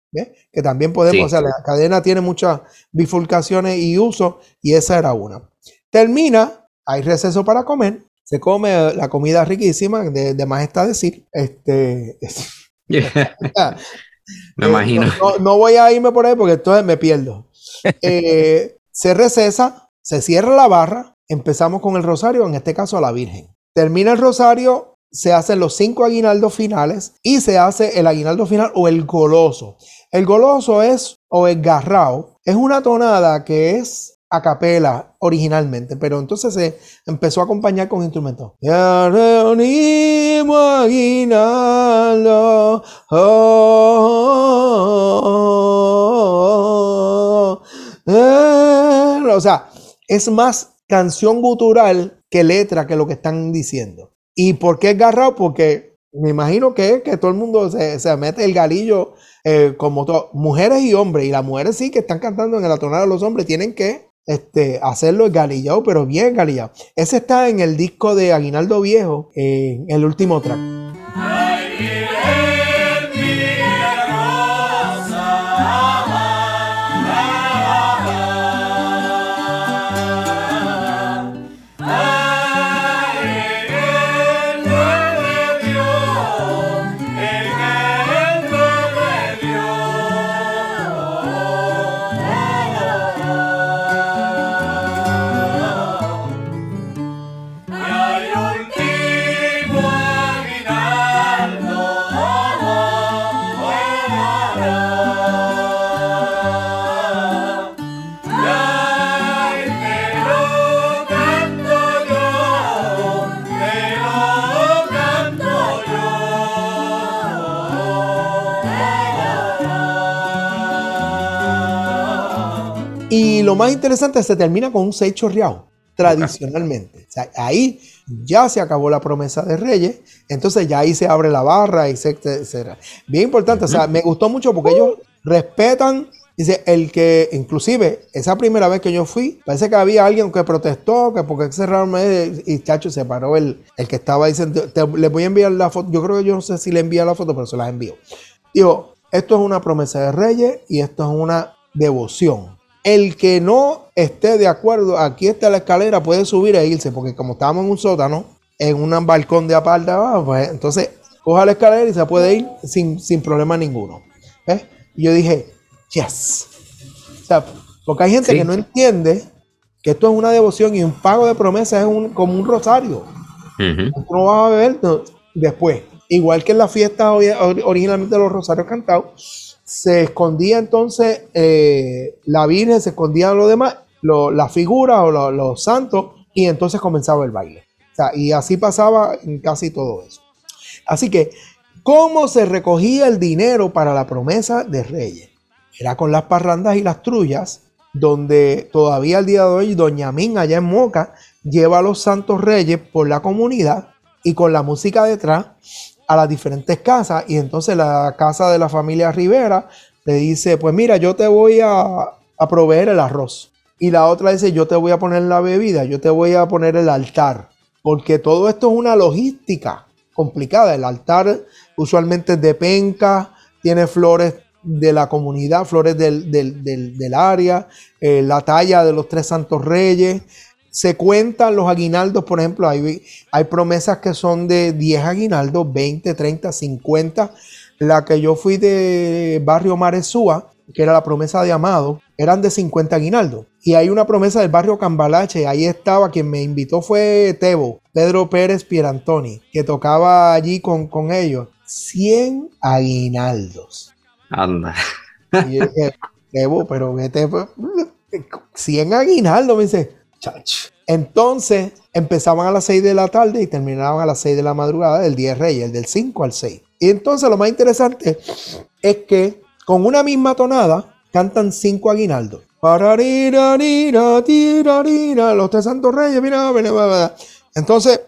que también podemos, Sí. o sea, la cadena tiene muchas bifurcaciones y usos, y esa era una. Termina, hay receso para comer, se come la comida riquísima, de, de más está decir, este... Me Eh, imagino. No, no- no voy a irme por ahí porque entonces me pierdo. Eh, se recesa, se cierra la barra, empezamos con el rosario, en este caso a la Virgen. Termina el rosario, se hacen los cinco aguinaldos finales y se hace el aguinaldo final o el goloso. El goloso es, o el garrao, es una tonada que es a capela originalmente, pero entonces se empezó a acompañar con instrumentos. Ya reunimos aguinaldo, oh, eh, o sea, es más canción gutural que letra que lo que están diciendo. ¿Y por qué garrao? Porque me imagino que, que todo el mundo se, se mete el galillo eh, como mujeres y hombres. Y las mujeres sí que están cantando en la tonada de los hombres tienen que este, hacerlo el galillao, pero bien galillao. Ese está en el disco de Aguinaldo Viejo, en el último track. Lo más interesante, se termina con un seis chorreado, tradicionalmente. O sea, ahí ya se acabó la promesa de Reyes, entonces ya ahí se abre la barra, etcétera. Bien importante, o sea, me gustó mucho porque ellos respetan, dice, el que, inclusive, esa primera vez que yo fui, parece que había alguien que protestó, que porque cerraron, y chacho, se paró el, el que estaba diciendo, les voy a enviar la foto, yo creo que yo no sé si le envía la foto, pero se las envío. Digo, esto es una promesa de Reyes y esto es una devoción. El que no esté de acuerdo, aquí está la escalera, puede subir e irse, porque como estábamos en un sótano, en un balcón de aparte abajo, pues entonces coja la escalera y se puede ir sin, sin problema ninguno. Y yo dije, yes. O sea, porque hay gente Sí. que no entiende que esto es una devoción y un pago de promesa es un, como un rosario. Ujú. Tú no vas a beber no, después. Igual que en la fiesta ori- ori- originalmente de los rosarios cantados, se escondía entonces eh, la Virgen, se escondían los demás, las figuras o lo- los santos, y entonces comenzaba el baile. Y así pasaba en casi todo eso. Así que, ¿cómo se recogía el dinero para la promesa de Reyes? Era con las parrandas y las trullas, donde todavía al día de hoy Doña Min allá en Moca lleva a los santos reyes por la comunidad y con la música detrás a las diferentes casas y entonces la casa de la familia Rivera le dice, pues mira, yo te voy a, proveer el arroz. Y la otra dice, yo te voy a poner la bebida, yo te voy a poner el altar. Porque todo esto es una logística complicada. El altar usualmente es de penca, tiene flores de la comunidad, flores del, del- del- del área, eh, la talla de los tres santos reyes. Se cuentan los aguinaldos, por ejemplo, hay, hay promesas que son de 10 aguinaldos, 20, 30, 50. La que yo fui de barrio Maresúa, que era la promesa de Amado, eran de 50 aguinaldos. Y hay una promesa del barrio Cambalache, ahí estaba, quien me invitó fue Tebo, Pedro Pérez Pierantoni, que tocaba allí con, con ellos. 100 aguinaldos. Anda. Y yo dije, Tebo, pero vete, pues, 100 aguinaldos, me dice, Entonces empezaban a las 6 de la tarde y terminaban a las 6 de la madrugada del día de Reyes, el del 5 al 6. Y entonces lo más interesante es que con una misma tonada cantan cinco aguinaldos. Los tres santos reyes, mira, mira, mira, mira. Entonces,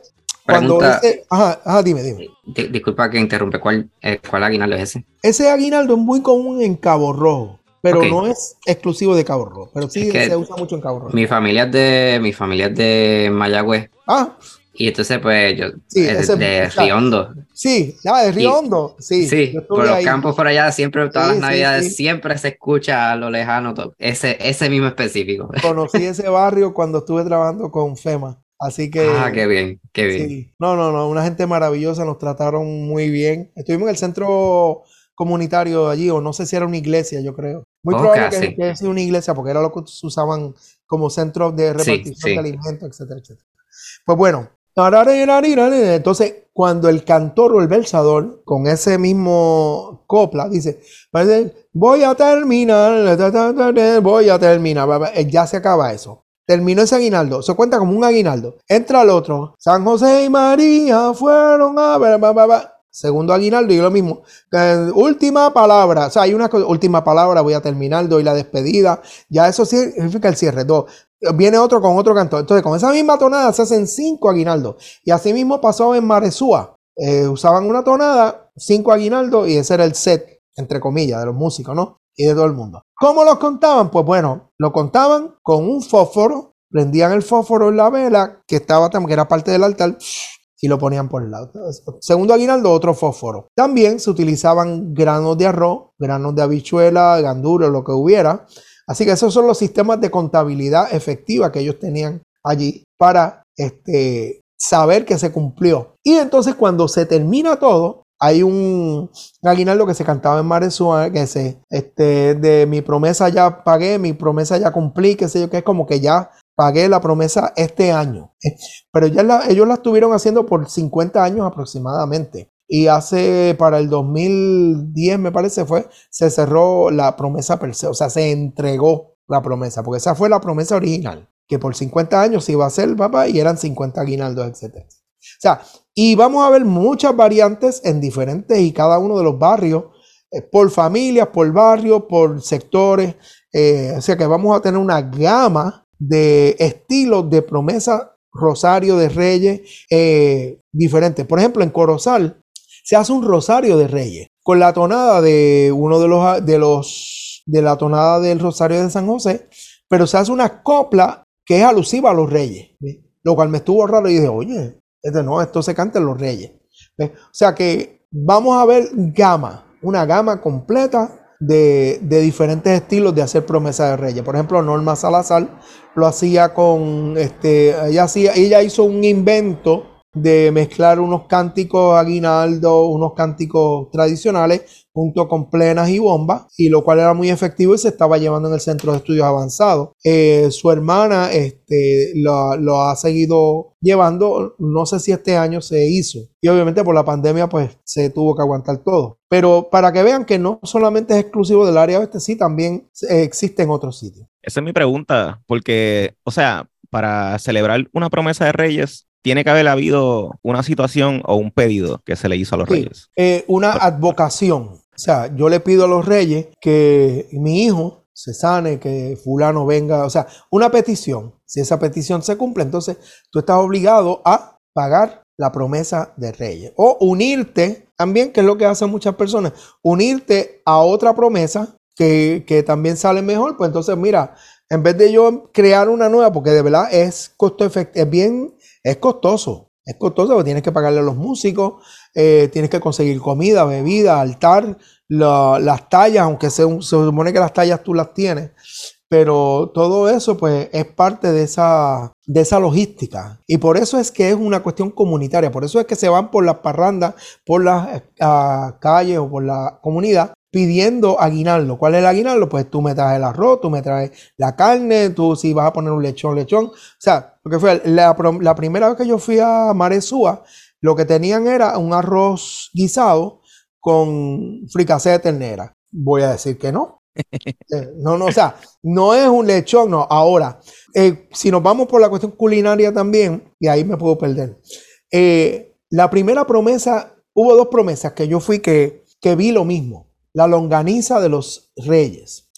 Cuando Pregunta- ese, ajá, ajá, dime, dime. Di- disculpa que interrumpe, ¿cuál, eh, cuál aguinaldo es ese? Ese aguinaldo es muy común en Cabo Rojo, pero no es exclusivo de Cabo Rojo, pero sí Es que se usa mucho en Cabo Rojo. Mi familia es de, mi familia es de Mayagüez. Ah, Y entonces, pues, yo, Sí, eh, ese- de sea, Riondo. sí, ya, de Hondo, sí. Sí, por los ahí. campos por allá, siempre, todas Sí, las navidades, sí. siempre se escucha a lo lejano, todo. Ese, ese mismo específico. Conocí ese barrio cuando estuve trabajando con FEMA, así que... Ah, qué bien, qué bien. Sí. No, no, no, una gente maravillosa, nos trataron muy bien. Estuvimos en el centro comunitario allí, o no sé si era una iglesia, yo creo. Muy Oh, probable que, casi. que haya sido una iglesia, porque era lo que se usaban como centro de repartición sí. de alimentos, etcétera, etcétera. Pues bueno, entonces cuando el cantor o el versador, con ese mismo copla, dice, voy a terminar, voy a terminar, eh, ya se acaba eso. Terminó ese aguinaldo, se cuenta como un aguinaldo. Entra el otro, San José y María fueron a ver. Segundo aguinaldo y lo mismo. Eh, última palabra, o sea, hay una última palabra, voy a terminar, doy la despedida. Ya eso significa el cierre. Dos. Viene otro con otro cantor. Entonces, con esa misma tonada se hacen cinco aguinaldos. Y así mismo pasó en Maresúa. Eh, usaban una tonada, cinco aguinaldos, y ese era el set, entre comillas, de los músicos, ¿no? Y de todo el mundo. ¿Cómo los contaban? Pues bueno, lo contaban con un fósforo, prendían el fósforo en la vela, que estaba que era parte del altar, y lo ponían por el lado. Segundo aguinaldo, otro fósforo. También se utilizaban granos de arroz, granos de habichuela, gandules, lo que hubiera. Así que esos son los sistemas de contabilidad efectiva que ellos tenían allí para este, saber que se cumplió. Y entonces cuando se termina todo, hay un aguinaldo que se cantaba en Maresúa, que se, este, de mi promesa ya pagué, mi promesa ya cumplí, qué sé yo, que es como que ya pagué la promesa este año. Pero ya ellos la estuvieron haciendo por 50 años aproximadamente. Y hace, para el 2010 me parece fue, se cerró la promesa per se, o sea, se entregó la promesa, porque esa fue la promesa original, que por 50 años iba a hacer, papá, y eran 50 aguinaldos, etc. O sea, y vamos a ver muchas variantes en diferentes y cada uno de los barrios, eh, por familias, por barrios, por sectores, eh, o sea que vamos a tener una gama de estilos de promesa rosario de reyes eh, diferentes. Por ejemplo, en Corozal se hace un rosario de reyes con la tonada de uno de los de los de la tonada del rosario de San José, pero se hace una copla que es alusiva a los reyes, lo cual me estuvo raro y dije, oye, este no, esto se canta en los reyes. O sea que vamos a ver gama, una gama completa de, de, diferentes estilos de hacer promesa de reyes. Por ejemplo, Norma Salazar lo hacía con, este, ella, hacía, ella hizo un invento de mezclar unos cánticos aguinaldo, unos cánticos tradicionales, junto con plenas y bombas, y lo cual era muy efectivo y se estaba llevando en el Centro de Estudios Avanzados. Eh, su hermana este, lo, ha seguido llevando, no sé si este año se hizo, y obviamente por la pandemia pues se tuvo que aguantar todo. Pero para que vean que no solamente es exclusivo del área oeste, sí, también eh, existe en otros sitios. Esa es mi pregunta, porque, o sea, para celebrar una promesa de reyes, tiene que haber habido una situación o un pedido que se le hizo a los sí, reyes. Eh, una advocación. O sea, yo le pido a los reyes que mi hijo se sane, que fulano venga. O sea, una petición. Si esa petición se cumple, entonces tú estás obligado a pagar la promesa de reyes. O unirte también, que es lo que hacen muchas personas, unirte a otra promesa que, que también sale mejor. Pues entonces, mira, en vez de yo crear una nueva, porque de verdad es costo efectivo, es bien, es costoso. Es costoso porque tienes que pagarle a los músicos, eh, tienes que conseguir comida, bebida, altar, la, las tallas, aunque se, se supone que las tallas tú las tienes. Pero todo eso pues es parte de esa, de esa logística. Y por eso es que es una cuestión comunitaria. Por eso es que se van por las parrandas, por las uh, calles o por la comunidad pidiendo aguinaldo. ¿Cuál es el aguinaldo? Pues tú me traes el arroz, tú me traes la carne, tú si vas a poner un lechón, lechón. O sea, lo que fue la, la primera vez que yo fui a Maresúa, lo que tenían era un arroz guisado con fricasé de ternera. Voy a decir que no. Eh, no, no, o sea, no es un lechón, no. Ahora, eh, si nos vamos por la cuestión culinaria también, y ahí me puedo perder. Eh, la primera promesa, hubo dos promesas que yo fui que, que vi lo mismo. La longaniza de los reyes.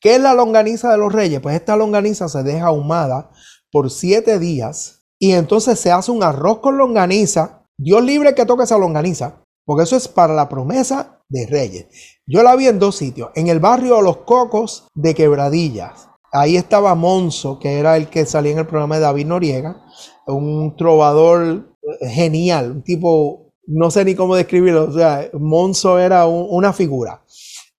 ¿Qué es la longaniza de los reyes? Pues esta longaniza se deja ahumada por siete días y entonces se hace un arroz con longaniza. Dios libre que toque esa longaniza, porque eso es para la promesa de Reyes. Yo la vi en dos sitios, en el barrio Los Cocos de Quebradillas. Ahí estaba Monzo, que era el que salía en el programa de David Noriega, un trovador eh, genial, un tipo, no sé ni cómo describirlo, o sea, Monzo era un- una figura.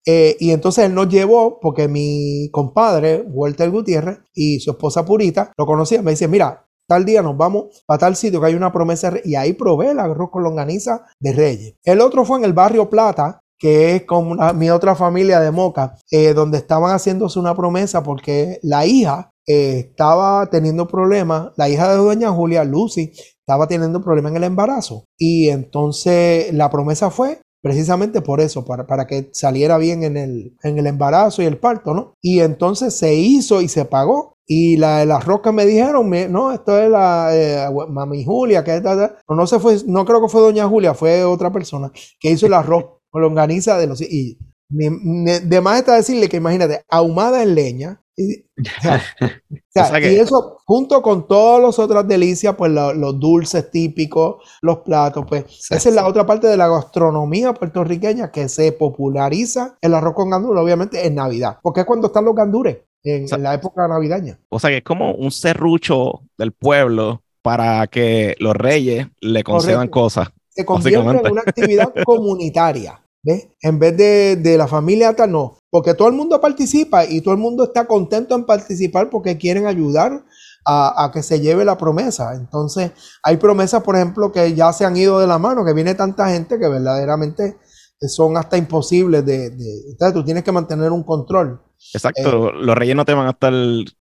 Eh, y entonces él nos llevó, porque mi compadre, Walter Gutiérrez, y su esposa Purita, lo conocían, me dice, mira, tal día nos vamos a tal sitio que hay una promesa, de Re-". y ahí probé el arroz con longaniza de Reyes. El otro fue en el barrio Plata, que es con mi otra familia de Moca, eh, donde estaban haciéndose una promesa porque la hija eh, estaba teniendo problemas, la hija de doña Julia, Lucy, estaba teniendo problemas en el embarazo. Y entonces la promesa fue precisamente por eso, para, para que saliera bien en el, en el embarazo y el parto, ¿no? Y entonces se hizo y se pagó. Y la, el arroz que me dijeron, no, esto es la eh, mami Julia, que. No, se fue, no creo que fue doña Julia, fue otra persona que hizo el arroz longaniza de los y de más está decirle que imagínate, ahumada en leña. y- o sea, o sea, O sea que- y eso junto con todas las otras delicias, pues lo- los dulces típicos, los platos, pues Sí, esa es la otra parte de la gastronomía puertorriqueña que se populariza el arroz con gandules, obviamente en Navidad, porque es cuando están los gandures, en, O sea- en la época navideña. O sea que es como un serrucho del pueblo para que los reyes le concedan Correcto. cosas. Se convierte en una actividad comunitaria, En vez de, de la familia tal, no, porque todo el mundo participa y todo el mundo está contento en participar porque quieren ayudar a, a que se lleve la promesa. Entonces, hay promesas, por ejemplo, que ya se han ido de la mano, que viene tanta gente que verdaderamente son hasta imposibles de, de- entonces tú tienes que mantener un control. Exacto. Eh. los reyes no te van a estar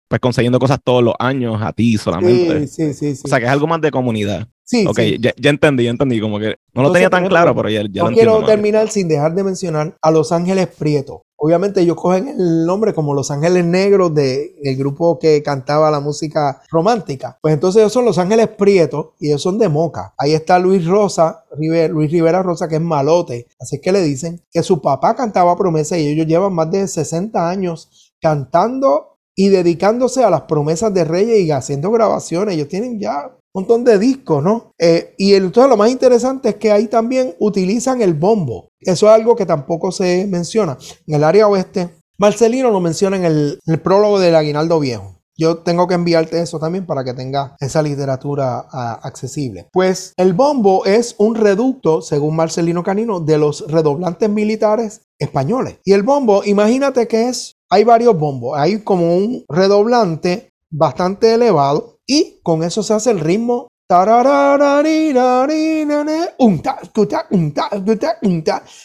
pues, consiguiendo cosas todos los años a ti solamente. Sí, sí, sí, sí. O sea que es algo más de comunidad. Sí, ok, sí. Ya, ya entendí, ya entendí. Como que no lo Entonces, tenía tan claro, pero ya, ya no lo quiero terminar sin dejar de mencionar a Los Ángeles Prieto. Obviamente ellos cogen el nombre como Los Ángeles Negros del grupo que cantaba la música romántica. Pues entonces ellos son Los Ángeles Prieto y ellos son de Moca. Ahí está Luis Rosa, Luis Rivera Rosa, que es malote. Así que le dicen que su papá cantaba promesa y ellos llevan más de 60 años cantando y dedicándose a las promesas de Reyes y haciendo grabaciones. Ellos tienen ya montón de discos, ¿no? Eh, y entonces lo más interesante es que ahí también utilizan el bombo. Eso es algo que tampoco se menciona. En el área oeste, Marcelino lo menciona en el, prólogo del Aguinaldo Viejo. Yo tengo que enviarte eso también para que tengas esa literatura ah, accesible. Pues el bombo es un reducto, según Marcelino Canino, de los redoblantes militares españoles. Y el bombo, imagínate que es, hay varios bombos. Hay como un redoblante bastante elevado y con eso se hace el ritmo.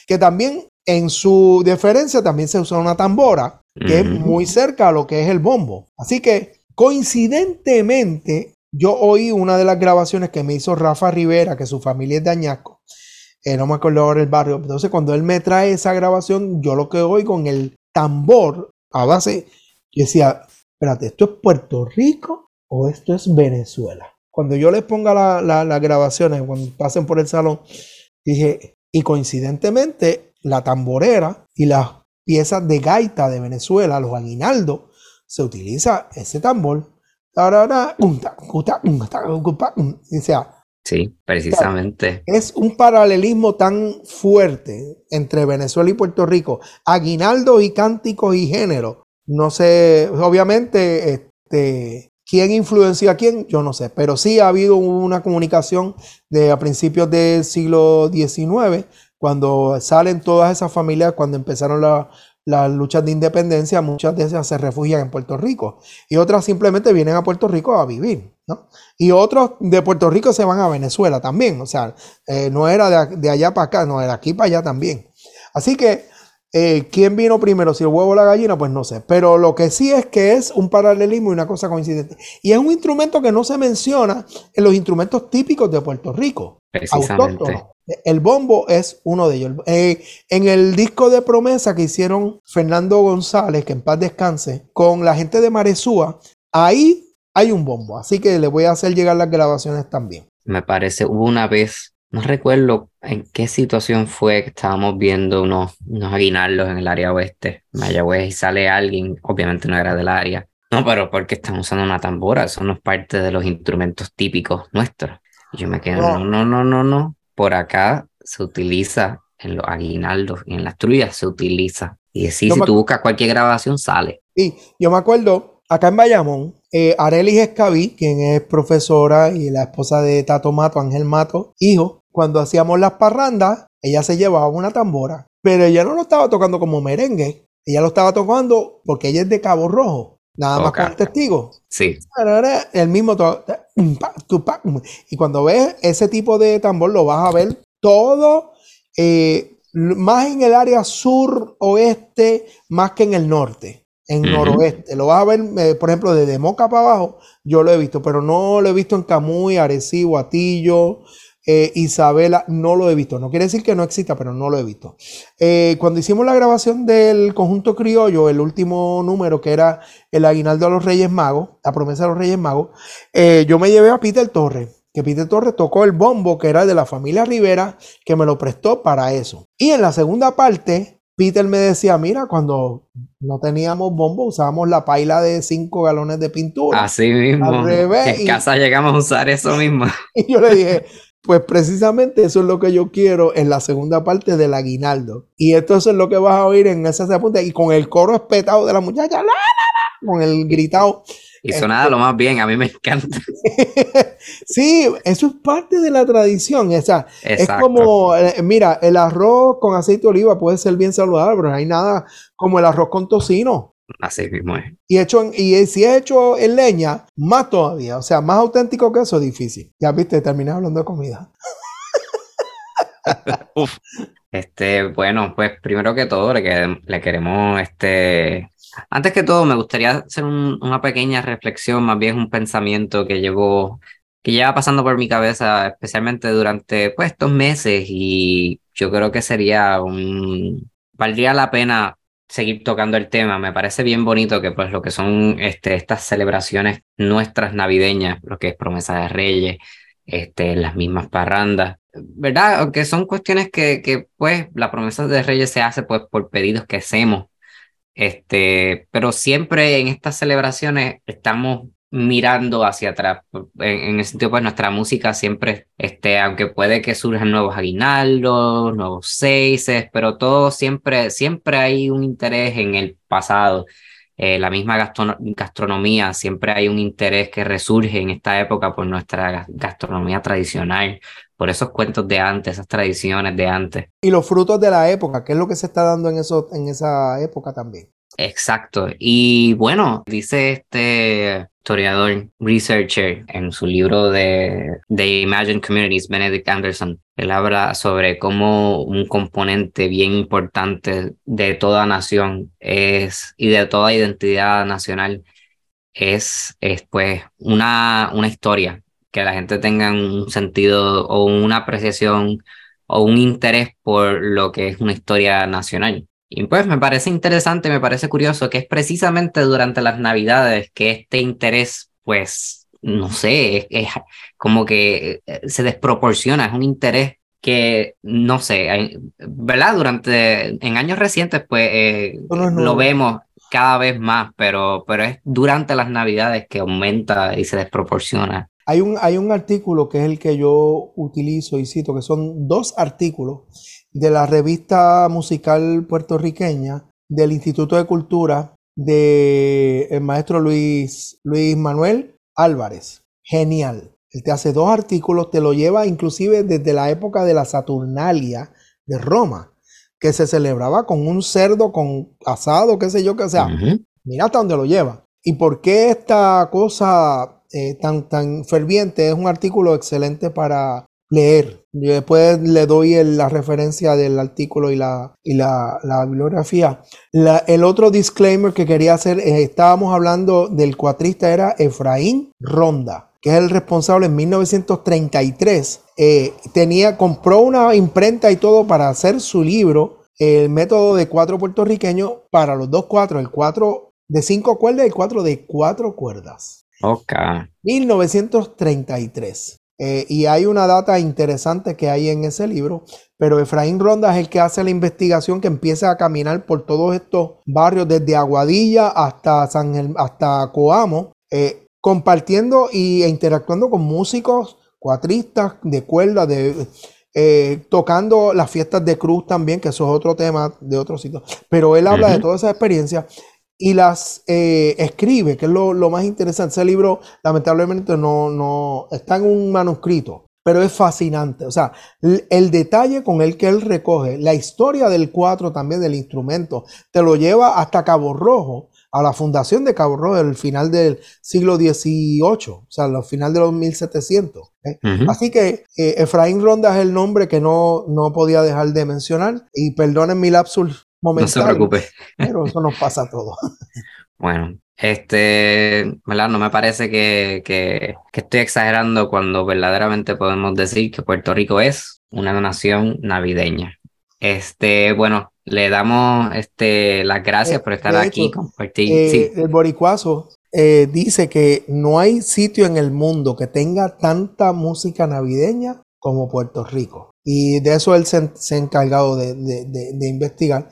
Que también en su deferencia también se usa una tambora que es muy cerca a lo que es el bombo. Así que coincidentemente yo oí una de las grabaciones que me hizo Rafa Rivera, que su familia es de Añasco. Eh, no me acuerdo ahora el barrio. Entonces cuando él me trae esa grabación, yo lo que oigo con el tambor a base, yo decía, espérate, ¿esto es Puerto Rico o esto es Venezuela? Cuando yo les ponga la- la- las grabaciones, cuando pasen por el salón, dije, y coincidentemente, la tamborera y las piezas de gaita de Venezuela, los aguinaldos, se utiliza ese tambor. O sea, Sí, precisamente. es un paralelismo tan fuerte entre Venezuela y Puerto Rico, aguinaldos y cánticos y género. No sé, obviamente, este, quién influenció a quién, yo no sé, pero sí ha habido una comunicación de a principios del siglo XIX, cuando salen todas esas familias, cuando empezaron la- las luchas de independencia, muchas de ellas se refugian en Puerto Rico y otras simplemente vienen a Puerto Rico a vivir, ¿no? Y otros de Puerto Rico se van a Venezuela también. O sea, eh, no era de, de allá para acá, no, era aquí para allá también. Así que, eh, ¿quién vino primero? Si el huevo o la gallina, pues no sé. Pero lo que sí es que es un paralelismo y una cosa coincidente. Y es un instrumento que no se menciona en los instrumentos típicos de Puerto Rico. Precisamente. El bombo es uno de ellos. Eh, en el disco de promesa que hicieron Fernando González, que en paz descanse, con la gente de Maresúa, ahí hay un bombo. Así que le voy a hacer llegar las grabaciones también. Me parece, hubo una vez, no recuerdo en qué situación fue que estábamos viendo unos, unos aguinaldos en el área oeste, Mayagüez, y sale alguien, obviamente no era del área, No, pero porque están usando una tambora, eso no es parte de los instrumentos típicos nuestros. Y yo me quedo, No. no, no, no, no, no. Por acá se utiliza en los aguinaldos y en las trullas se utiliza. Y sí, Yo si tú buscas cualquier grabación, sale. Y yo me acuerdo, acá en Bayamón, eh, Arelis Escaví, quien es profesora y la esposa de Tato Mato, Ángel Mato, hijo, cuando hacíamos las parrandas, ella se llevaba una tambora, pero ella no lo estaba tocando como merengue, ella lo estaba tocando porque ella es de Cabo Rojo, nada más con testigo. Sí, El mismo to- y cuando ves ese tipo de tambor lo vas a ver todo eh, más en el área sur oeste más que en el norte en noroeste. Lo vas a ver eh, por ejemplo desde Moca para abajo yo lo he visto pero no lo he visto en Camuy, Arecibo, Atillo eh, Isabela no lo he visto no quiere decir que no exista pero no lo he visto Eh, cuando hicimos la grabación del conjunto criollo el último número que era el aguinaldo a los Reyes Magos, la promesa de los Reyes Magos, eh, yo me llevé a Peter Torres, que Peter Torres tocó el bombo que era de la familia Rivera, que me lo prestó para eso. Y en la segunda parte, Peter me decía, mira, cuando no teníamos bombo, usábamos la paila de 5 galones de pintura. así mismo. Al revés, En y- casa llegamos a usar eso mismo. Y yo le dije, pues precisamente eso es lo que yo quiero en la segunda parte del aguinaldo. Y esto es lo que vas a oír en esa punta y con el coro espetado de la muchacha, "La, la, la", con el gritado. Y sonaba lo más bien, a mí me encanta. sí, eso es parte de la tradición. O sea, es como, eh, mira, el arroz con aceite de oliva puede ser bien saludable, pero no hay nada como el arroz con tocino. Así mismo es. Y, hecho en- y si es hecho en leña, más todavía. O sea, más auténtico que eso, difícil. Ya viste, terminé hablando de comida. Uf, Este, bueno, pues primero que todo le, quere- le queremos, este, antes que todo me gustaría hacer un- una pequeña reflexión, más bien un pensamiento que llevo, que lleva pasando por mi cabeza, especialmente durante pues, estos meses y yo creo que sería un, valdría la pena seguir tocando el tema. Me parece bien bonito que pues lo que son este, estas celebraciones nuestras navideñas, lo que es promesa de Reyes, este, las mismas parrandas, ¿verdad? Aunque son cuestiones que, que pues la promesa de Reyes se hace pues por pedidos que hacemos, este, pero siempre en estas celebraciones estamos mirando hacia atrás. En, en ese sentido, pues nuestra música siempre, este, aunque puede que surjan nuevos aguinaldos, nuevos seises, pero todo siempre, siempre hay un interés en el pasado. Eh, la misma gastrono- gastronomía, siempre hay un interés que resurge en esta época por nuestra ga- gastronomía tradicional, por esos cuentos de antes, esas tradiciones de antes. Y los frutos de la época, que es lo que se está dando en, eso, en esa época también. Exacto. Y bueno, dice este historiador, researcher, en su libro de, de Imagine Communities, Benedict Anderson, él habla sobre cómo un componente bien importante de toda nación es, y de toda identidad nacional es, es pues una, una historia, que la gente tenga un sentido o una apreciación o un interés por lo que es una historia nacional. Y pues me parece interesante, me parece curioso que es precisamente durante las Navidades que este interés, pues, no sé, es, es como que eh, se desproporciona, es un interés que, no sé, ¿verdad? Durante, en años recientes, pues, eh, no lo vemos cada vez más, pero, pero es durante las Navidades que aumenta y se desproporciona. Hay un, hay un artículo que es el que yo utilizo y cito, que son dos artículos de la revista musical puertorriqueña del Instituto de Cultura de el maestro Luis, Luis Manuel Álvarez. Genial. Él te hace dos artículos, te lo lleva inclusive desde la época de la Saturnalia de Roma, que se celebraba con un cerdo con asado, qué sé yo, que sea. Mira hasta dónde lo lleva. ¿Y por qué esta cosa eh, tan, tan ferviente? Es un artículo excelente para leer. Yo después le doy el- la referencia del artículo y la, y la, la bibliografía. La- el otro disclaimer que quería hacer, eh, estábamos hablando del cuatrista, era Efraín Ronda, que es el responsable en 1933. eh, tenía, compró una imprenta y todo para hacer su libro, el método de cuatro puertorriqueño para los dos cuatro, el cuatro de cinco cuerdas y el cuatro de cuatro cuerdas. Ok. 1933. Eh, y hay una data interesante que hay en ese libro, pero Efraín Ronda es el que hace la investigación que empieza a caminar por todos estos barrios, desde Aguadilla hasta, San Gel- hasta Coamo, eh, compartiendo y- e interactuando con músicos, cuatristas de cuerda, de, eh, tocando las fiestas de cruz también, que eso es otro tema de otro sitio. Pero él habla de toda esa experiencia y las eh, escribe, que es lo, lo más interesante. Ese libro, lamentablemente, no, no está en un manuscrito, pero es fascinante. O sea, l- el detalle con el que él recoge, la historia del cuatro también, del instrumento, te lo lleva hasta Cabo Rojo, a la fundación de Cabo Rojo, el final del siglo XVIII, o sea, al final de los 1700. ¿eh? Ujú. Así que eh, Efraín Ronda es el nombre que no, no podía dejar de mencionar. Y perdonen mi lapsus No se preocupe. pero eso nos pasa a todos. Bueno, este, ¿verdad? No me parece que, que, que estoy exagerando cuando verdaderamente podemos decir que Puerto Rico es una nación navideña. Este, bueno, le damos este, las gracias Eh, por estar de aquí, hecho, compartir. Eh, sí, El boricuazo eh, dice que no hay sitio en el mundo que tenga tanta música navideña como Puerto Rico. Y de eso él se, se ha encargado de, de- de- de investigar.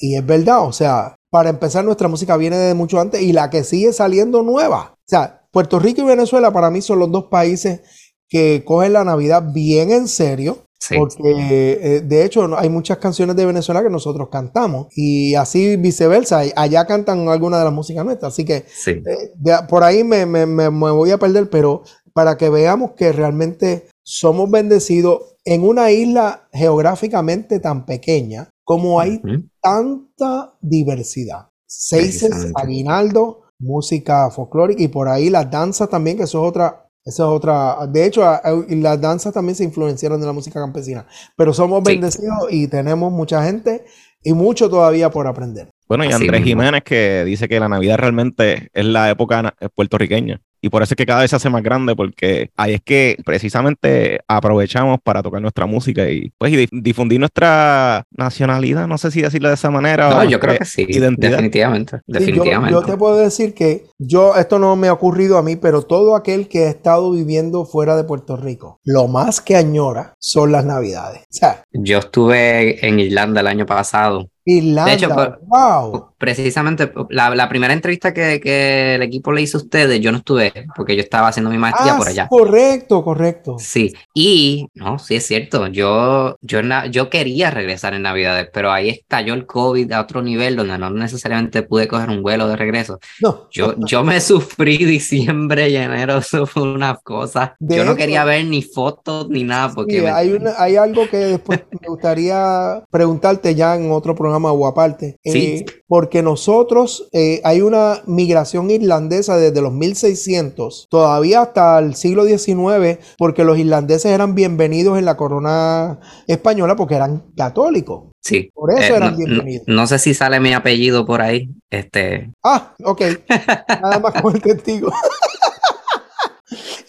Y es verdad, o sea, para empezar, nuestra música viene de mucho antes y la que sigue saliendo nueva. O sea, Puerto Rico y Venezuela para mí son los dos países que cogen la Navidad bien en serio. sí. Porque eh, de hecho hay muchas canciones de Venezuela que nosotros cantamos y así viceversa. Allá cantan alguna de las músicas nuestras. Así que sí. eh, de- por ahí me- me- me voy a perder, pero para que veamos que realmente somos bendecidos en una isla geográficamente tan pequeña como hay tanta diversidad. Seises, aguinaldo, música folclórica y por ahí las danzas también, que eso es otra, eso es otra. De hecho, las danzas también se influenciaron de la música campesina. Pero somos Sí. bendecidos y tenemos mucha gente y mucho todavía por aprender. Bueno, y Así Andrés mismo. Jiménez que dice que la Navidad realmente es la época puertorriqueña. Y por eso es que cada vez se hace más grande, porque ahí es que precisamente aprovechamos para tocar nuestra música y pues y dif- difundir nuestra nacionalidad, no sé si decirlo de esa manera. No, o yo creo que sí, Identidad. definitivamente, Sí, yo- definitivamente. yo, te puedo decir que yo, esto no me ha ocurrido a mí, pero todo aquel que ha estado viviendo fuera de Puerto Rico, lo más que añora son las navidades. O sea, Yo estuve en Irlanda el año pasado. Irlanda, De hecho, wow. Precisamente la, la primera entrevista que, que el equipo le hizo a ustedes, yo no estuve porque yo estaba haciendo mi maestría Ah, por allá. correcto, correcto. Sí, y no, sí es cierto, yo, yo, yo quería regresar en Navidades, pero ahí estalló el COVID a otro nivel donde no necesariamente pude coger un vuelo de regreso. No, Yo, yo me sufrí diciembre y enero, eso fue una cosa. De yo no quería ver ni fotos ni nada porque Sí, me- hay, una- hay algo que después me gustaría preguntarte ya en otro programa o aparte. Sí. Eh, porque nosotros eh, hay una migración irlandesa desde los 1600, todavía hasta el siglo XIX, porque los irlandeses eran bienvenidos en la corona española porque eran católicos. sí. Por eso Eh, eran no, bienvenidos. no- no sé si sale mi apellido por ahí. Este, Ah, ok. Nada más con el testigo.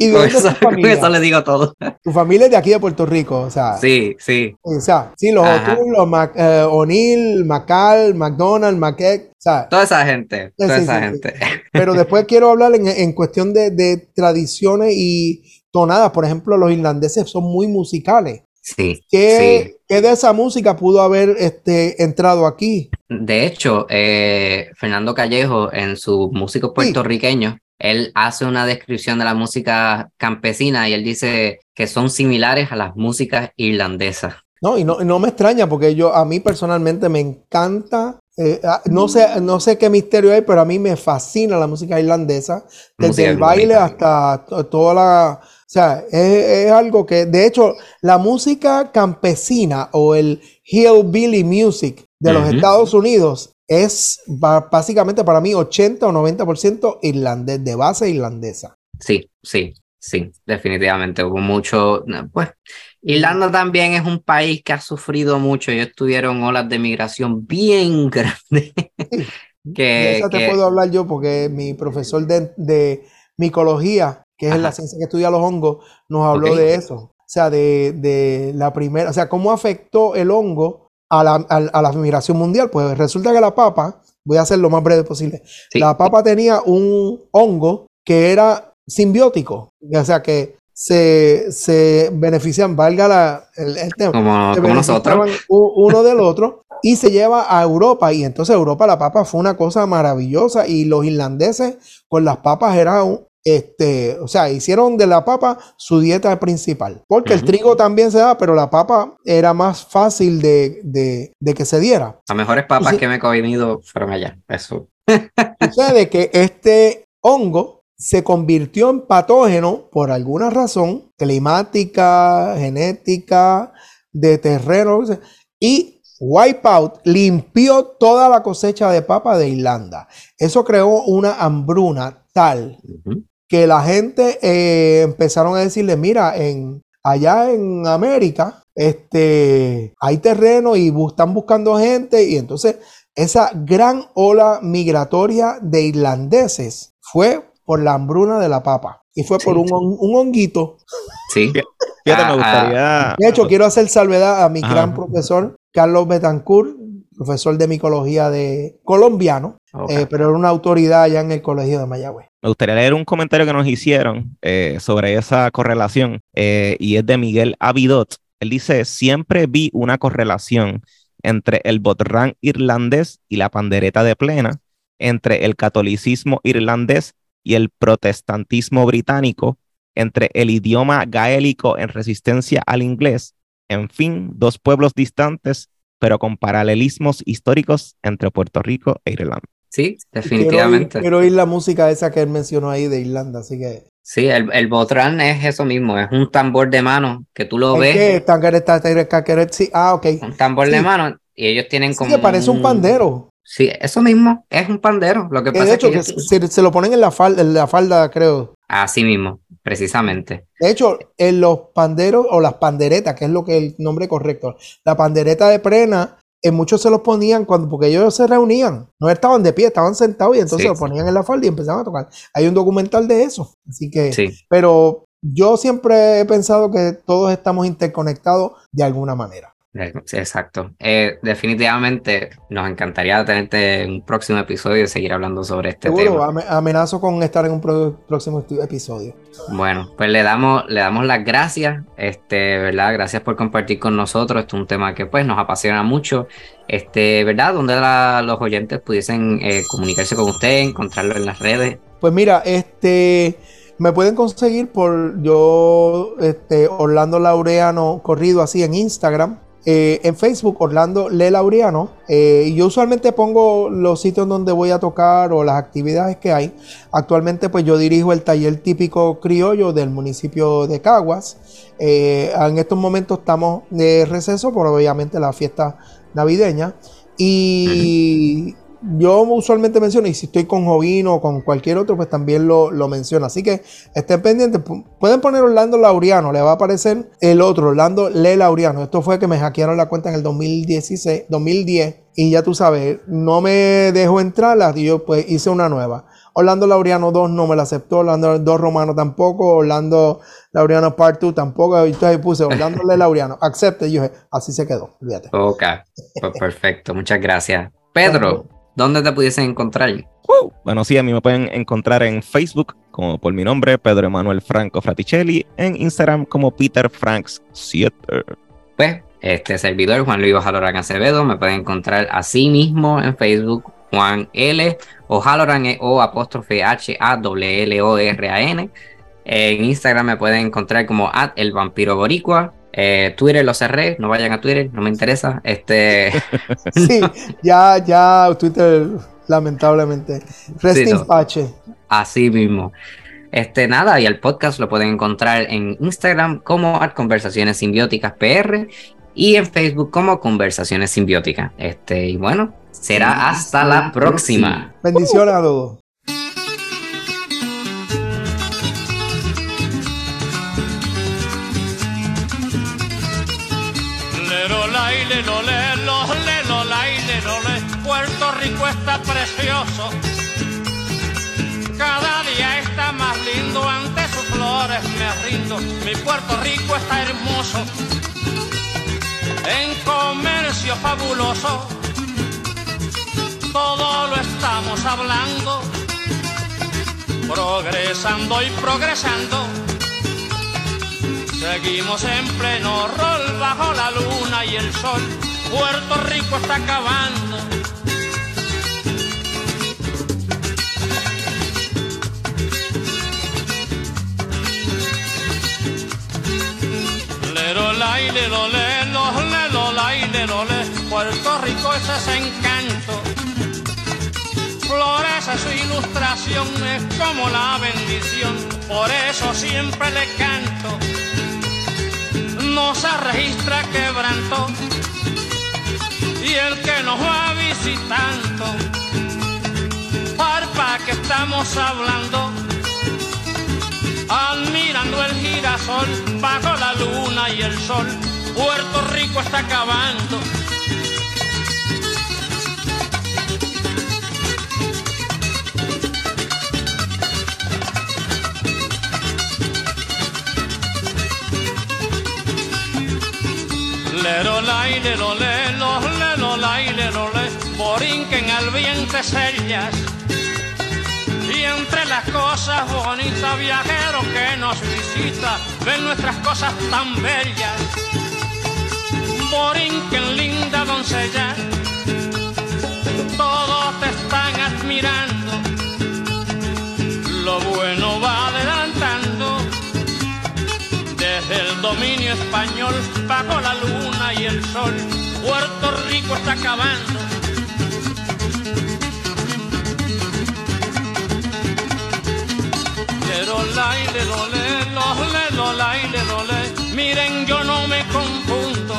¿Y de con es eso, tu con familia? eso le digo todo. Tu familia es de aquí de Puerto Rico, o sea. Sí, sí. O sea, sí, los los Mac- eh, O'Neill, Macal, McDonald, Maquette, o sea, Toda esa gente, toda sí, esa sí, gente. pero después quiero hablar en, en cuestión de, de tradiciones y tonadas. Por ejemplo, los irlandeses son muy musicales. Sí, ¿Qué, qué de esa música pudo haber este, entrado aquí? De hecho, eh, Fernando Callejo, en su músico puertorriqueño, él hace una descripción de la música campesina y él dice que son similares a las músicas irlandesas. No, y no, y no me extraña porque yo, a mí personalmente me encanta. eh, ah, no sé, no sé qué misterio hay, pero a mí me fascina la música irlandesa. Desde Música el baile bonita. hasta to- toda la. O sea, es, es algo que, de hecho, la música campesina o el hillbilly music de los. Estados Unidos es básicamente para mí 80 o 90% irlandés, de base irlandesa. Sí, sí, sí, definitivamente. Hubo mucho, pues, Irlanda también es un país que ha sufrido mucho. Ellos tuvieron olas de migración bien grandes. De que, esa te que- puedo hablar yo porque mi profesor de, de micología, que es Ajá. la ciencia que estudia los hongos, nos habló de eso. O sea, de, de la primera, o sea, cómo afectó el hongo a la, a, a la migración mundial. Pues resulta que la papa, voy a hacer lo más breve posible, sí, la papa tenía un hongo que era simbiótico, o sea, que se, se benefician, valga la, el, el tema, Como, se como nosotros. uno del otro y se lleva a Europa y entonces Europa la papa fue una cosa maravillosa y los irlandeses con las papas era un- este, o sea, hicieron de la papa su dieta principal, porque el trigo también se da, pero la papa era más fácil de, de- de que se diera. Las mejores papas que me he comido fueron allá. Eso. Sucede que este hongo se convirtió en patógeno por alguna razón climática, genética, de terreno, y Wipeout limpió toda la cosecha de papa de Irlanda. Eso creó una hambruna tal. Que la gente eh, empezaron a decirle, mira, en, allá en América este, hay terreno y bu- están buscando gente y entonces esa gran ola migratoria de irlandeses fue por la hambruna de la papa y fue por un, un honguito. Sí. Fíjate, Ah, me gustaría. De hecho, quiero hacer salvedad a mi Ajá. gran profesor Carlos Betancourt, profesor de micología de colombiano, eh, pero era una autoridad allá en el colegio de Mayagüez. Me gustaría leer un comentario que nos hicieron eh, sobre esa correlación eh, y es de Miguel Avidot. Él dice, siempre vi una correlación entre el botrán irlandés y la pandereta de plena, entre el catolicismo irlandés y el protestantismo británico, entre el idioma gaélico en resistencia al inglés, en fin, dos pueblos distantes, pero con paralelismos históricos entre Puerto Rico e Irlanda. Sí, Quiero oír, definitivamente. quiero oír la música esa que él mencionó ahí de Irlanda, así que... Sí, el, el botrán es eso mismo, es un tambor de mano que tú lo ¿Es ves, Tanqueret? Sí, ah, ok. un tambor Sí. de mano, y ellos tienen Sí, como que parece un pandero. Sí, eso mismo, es un pandero. Lo que Que pasa de es que hecho, que ellos- se, se lo ponen en la falda, en la falda, creo. así mismo, precisamente. De hecho, en los panderos o las panderetas, que es lo que es el nombre correcto, la pandereta de prena, en muchos se los ponían cuando, porque ellos se reunían, no estaban de pie, estaban sentados y entonces Sí, lo sí. ponían en la falda y empezaban a tocar. Hay un documental de eso, así que, Sí, pero yo siempre he pensado que todos estamos interconectados de alguna manera. Eh, exacto. Eh, definitivamente nos encantaría tenerte en un próximo episodio y seguir hablando sobre este Seguro, tema. ame- amenazo con estar en un próximo episodio. Bueno, pues le damos, le damos las gracias, este, ¿verdad? Gracias por compartir con nosotros. Este es un tema que pues nos apasiona mucho. Este, ¿verdad? Donde la- los oyentes pudiesen eh, comunicarse con usted, encontrarlo en las redes. Pues mira, este me pueden conseguir por yo, este, Orlando Laureano corrido así en Instagram. Eh, en Facebook, Orlando Le Laureano. eh, yo usualmente pongo los sitios donde voy a tocar o las actividades que hay. Actualmente, pues yo dirijo el taller típico criollo del municipio de Caguas. Eh, en estos momentos estamos de receso por obviamente la fiesta navideña. Y yo usualmente menciono, y si estoy con Jovino o con cualquier otro, pues también lo, lo menciono. Así que estén pendientes. Pu- Pueden poner Orlando Laureano, le va a aparecer el otro, Orlando Le Laureano. Esto fue que me hackearon la cuenta en el 2016, 2010. Y ya tú sabes, no me dejó entrar, la- y yo pues hice una nueva. Orlando Laureano 2 no me la aceptó, Orlando 2 Romano tampoco, Orlando Laureano Part 2 tampoco. Y entonces puse Orlando Le Laureano, acepte. Y yo dije, así se quedó, fíjate. Ok, pues perfecto, muchas gracias. Pedro, ¿dónde te pudiesen encontrar? ¡Woo! Bueno, sí, a mí me pueden encontrar en Facebook como por mi nombre, Pedro Emanuel Franco Fraticelli, en Instagram como Peter Franks 7. Pues, este servidor, Juan Luis Jalorán Acevedo, me pueden encontrar así mismo en Facebook, Juan L. o Haloran eh, o apóstrofe H A W L O R A N. En Instagram me pueden encontrar como at el vampiro boricua. Eh, Twitter lo cerré, no vayan a Twitter, no me interesa. Este, Sí, ya, ya, Twitter, lamentablemente. Rest Sí, in no. pace. así mismo. Este, nada, y el podcast lo pueden encontrar en Instagram como at Conversaciones Simbióticas PR y en Facebook como Conversaciones Simbióticas. Este, y bueno, será hasta la próxima. Bendiciones a todos. Lero, lelo, lelo, lai, lero, le. Puerto Rico está precioso. Cada día está más lindo ante sus flores me rindo. Mi Puerto Rico está hermoso. En comercio fabuloso. Todo lo estamos hablando. Progresando y progresando. Seguimos en pleno rol bajo la luna y el sol. Puerto Rico está acabando. Lero, la, le, lo, le, lo, le, lo, la, le, lo, le. Puerto Rico es ese encanto. Florece su ilustración, es como la bendición. Por eso siempre le canto. No se registra quebranto. Y el que nos va visitando, parpa que estamos hablando admirando el girasol bajo la luna y el sol. Puerto Rico está acabando. Lero la le lo borinquen al viento sellas y entre las cosas bonitas, viajeros que nos visita, ven nuestras cosas tan bellas. Borinquen, linda doncella, todos te están admirando. Lo bueno va adelantando. Desde el dominio español, bajo la luna y el sol, Puerto Rico está acabando. Pero la le lo le, lo le lo la le lo le. Miren, yo no me confundo.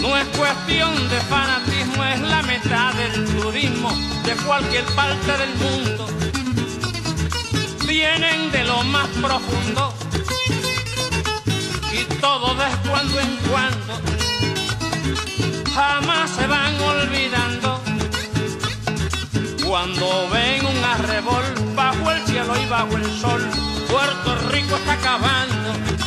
No es cuestión de fanatismo, es la meta del turismo de cualquier parte del mundo. Vienen de lo más profundo y todo de cuando en cuando. Jamás se van olvidando cuando ven un arrebol bajo el cielo y bajo el sol, Puerto Rico está acabando.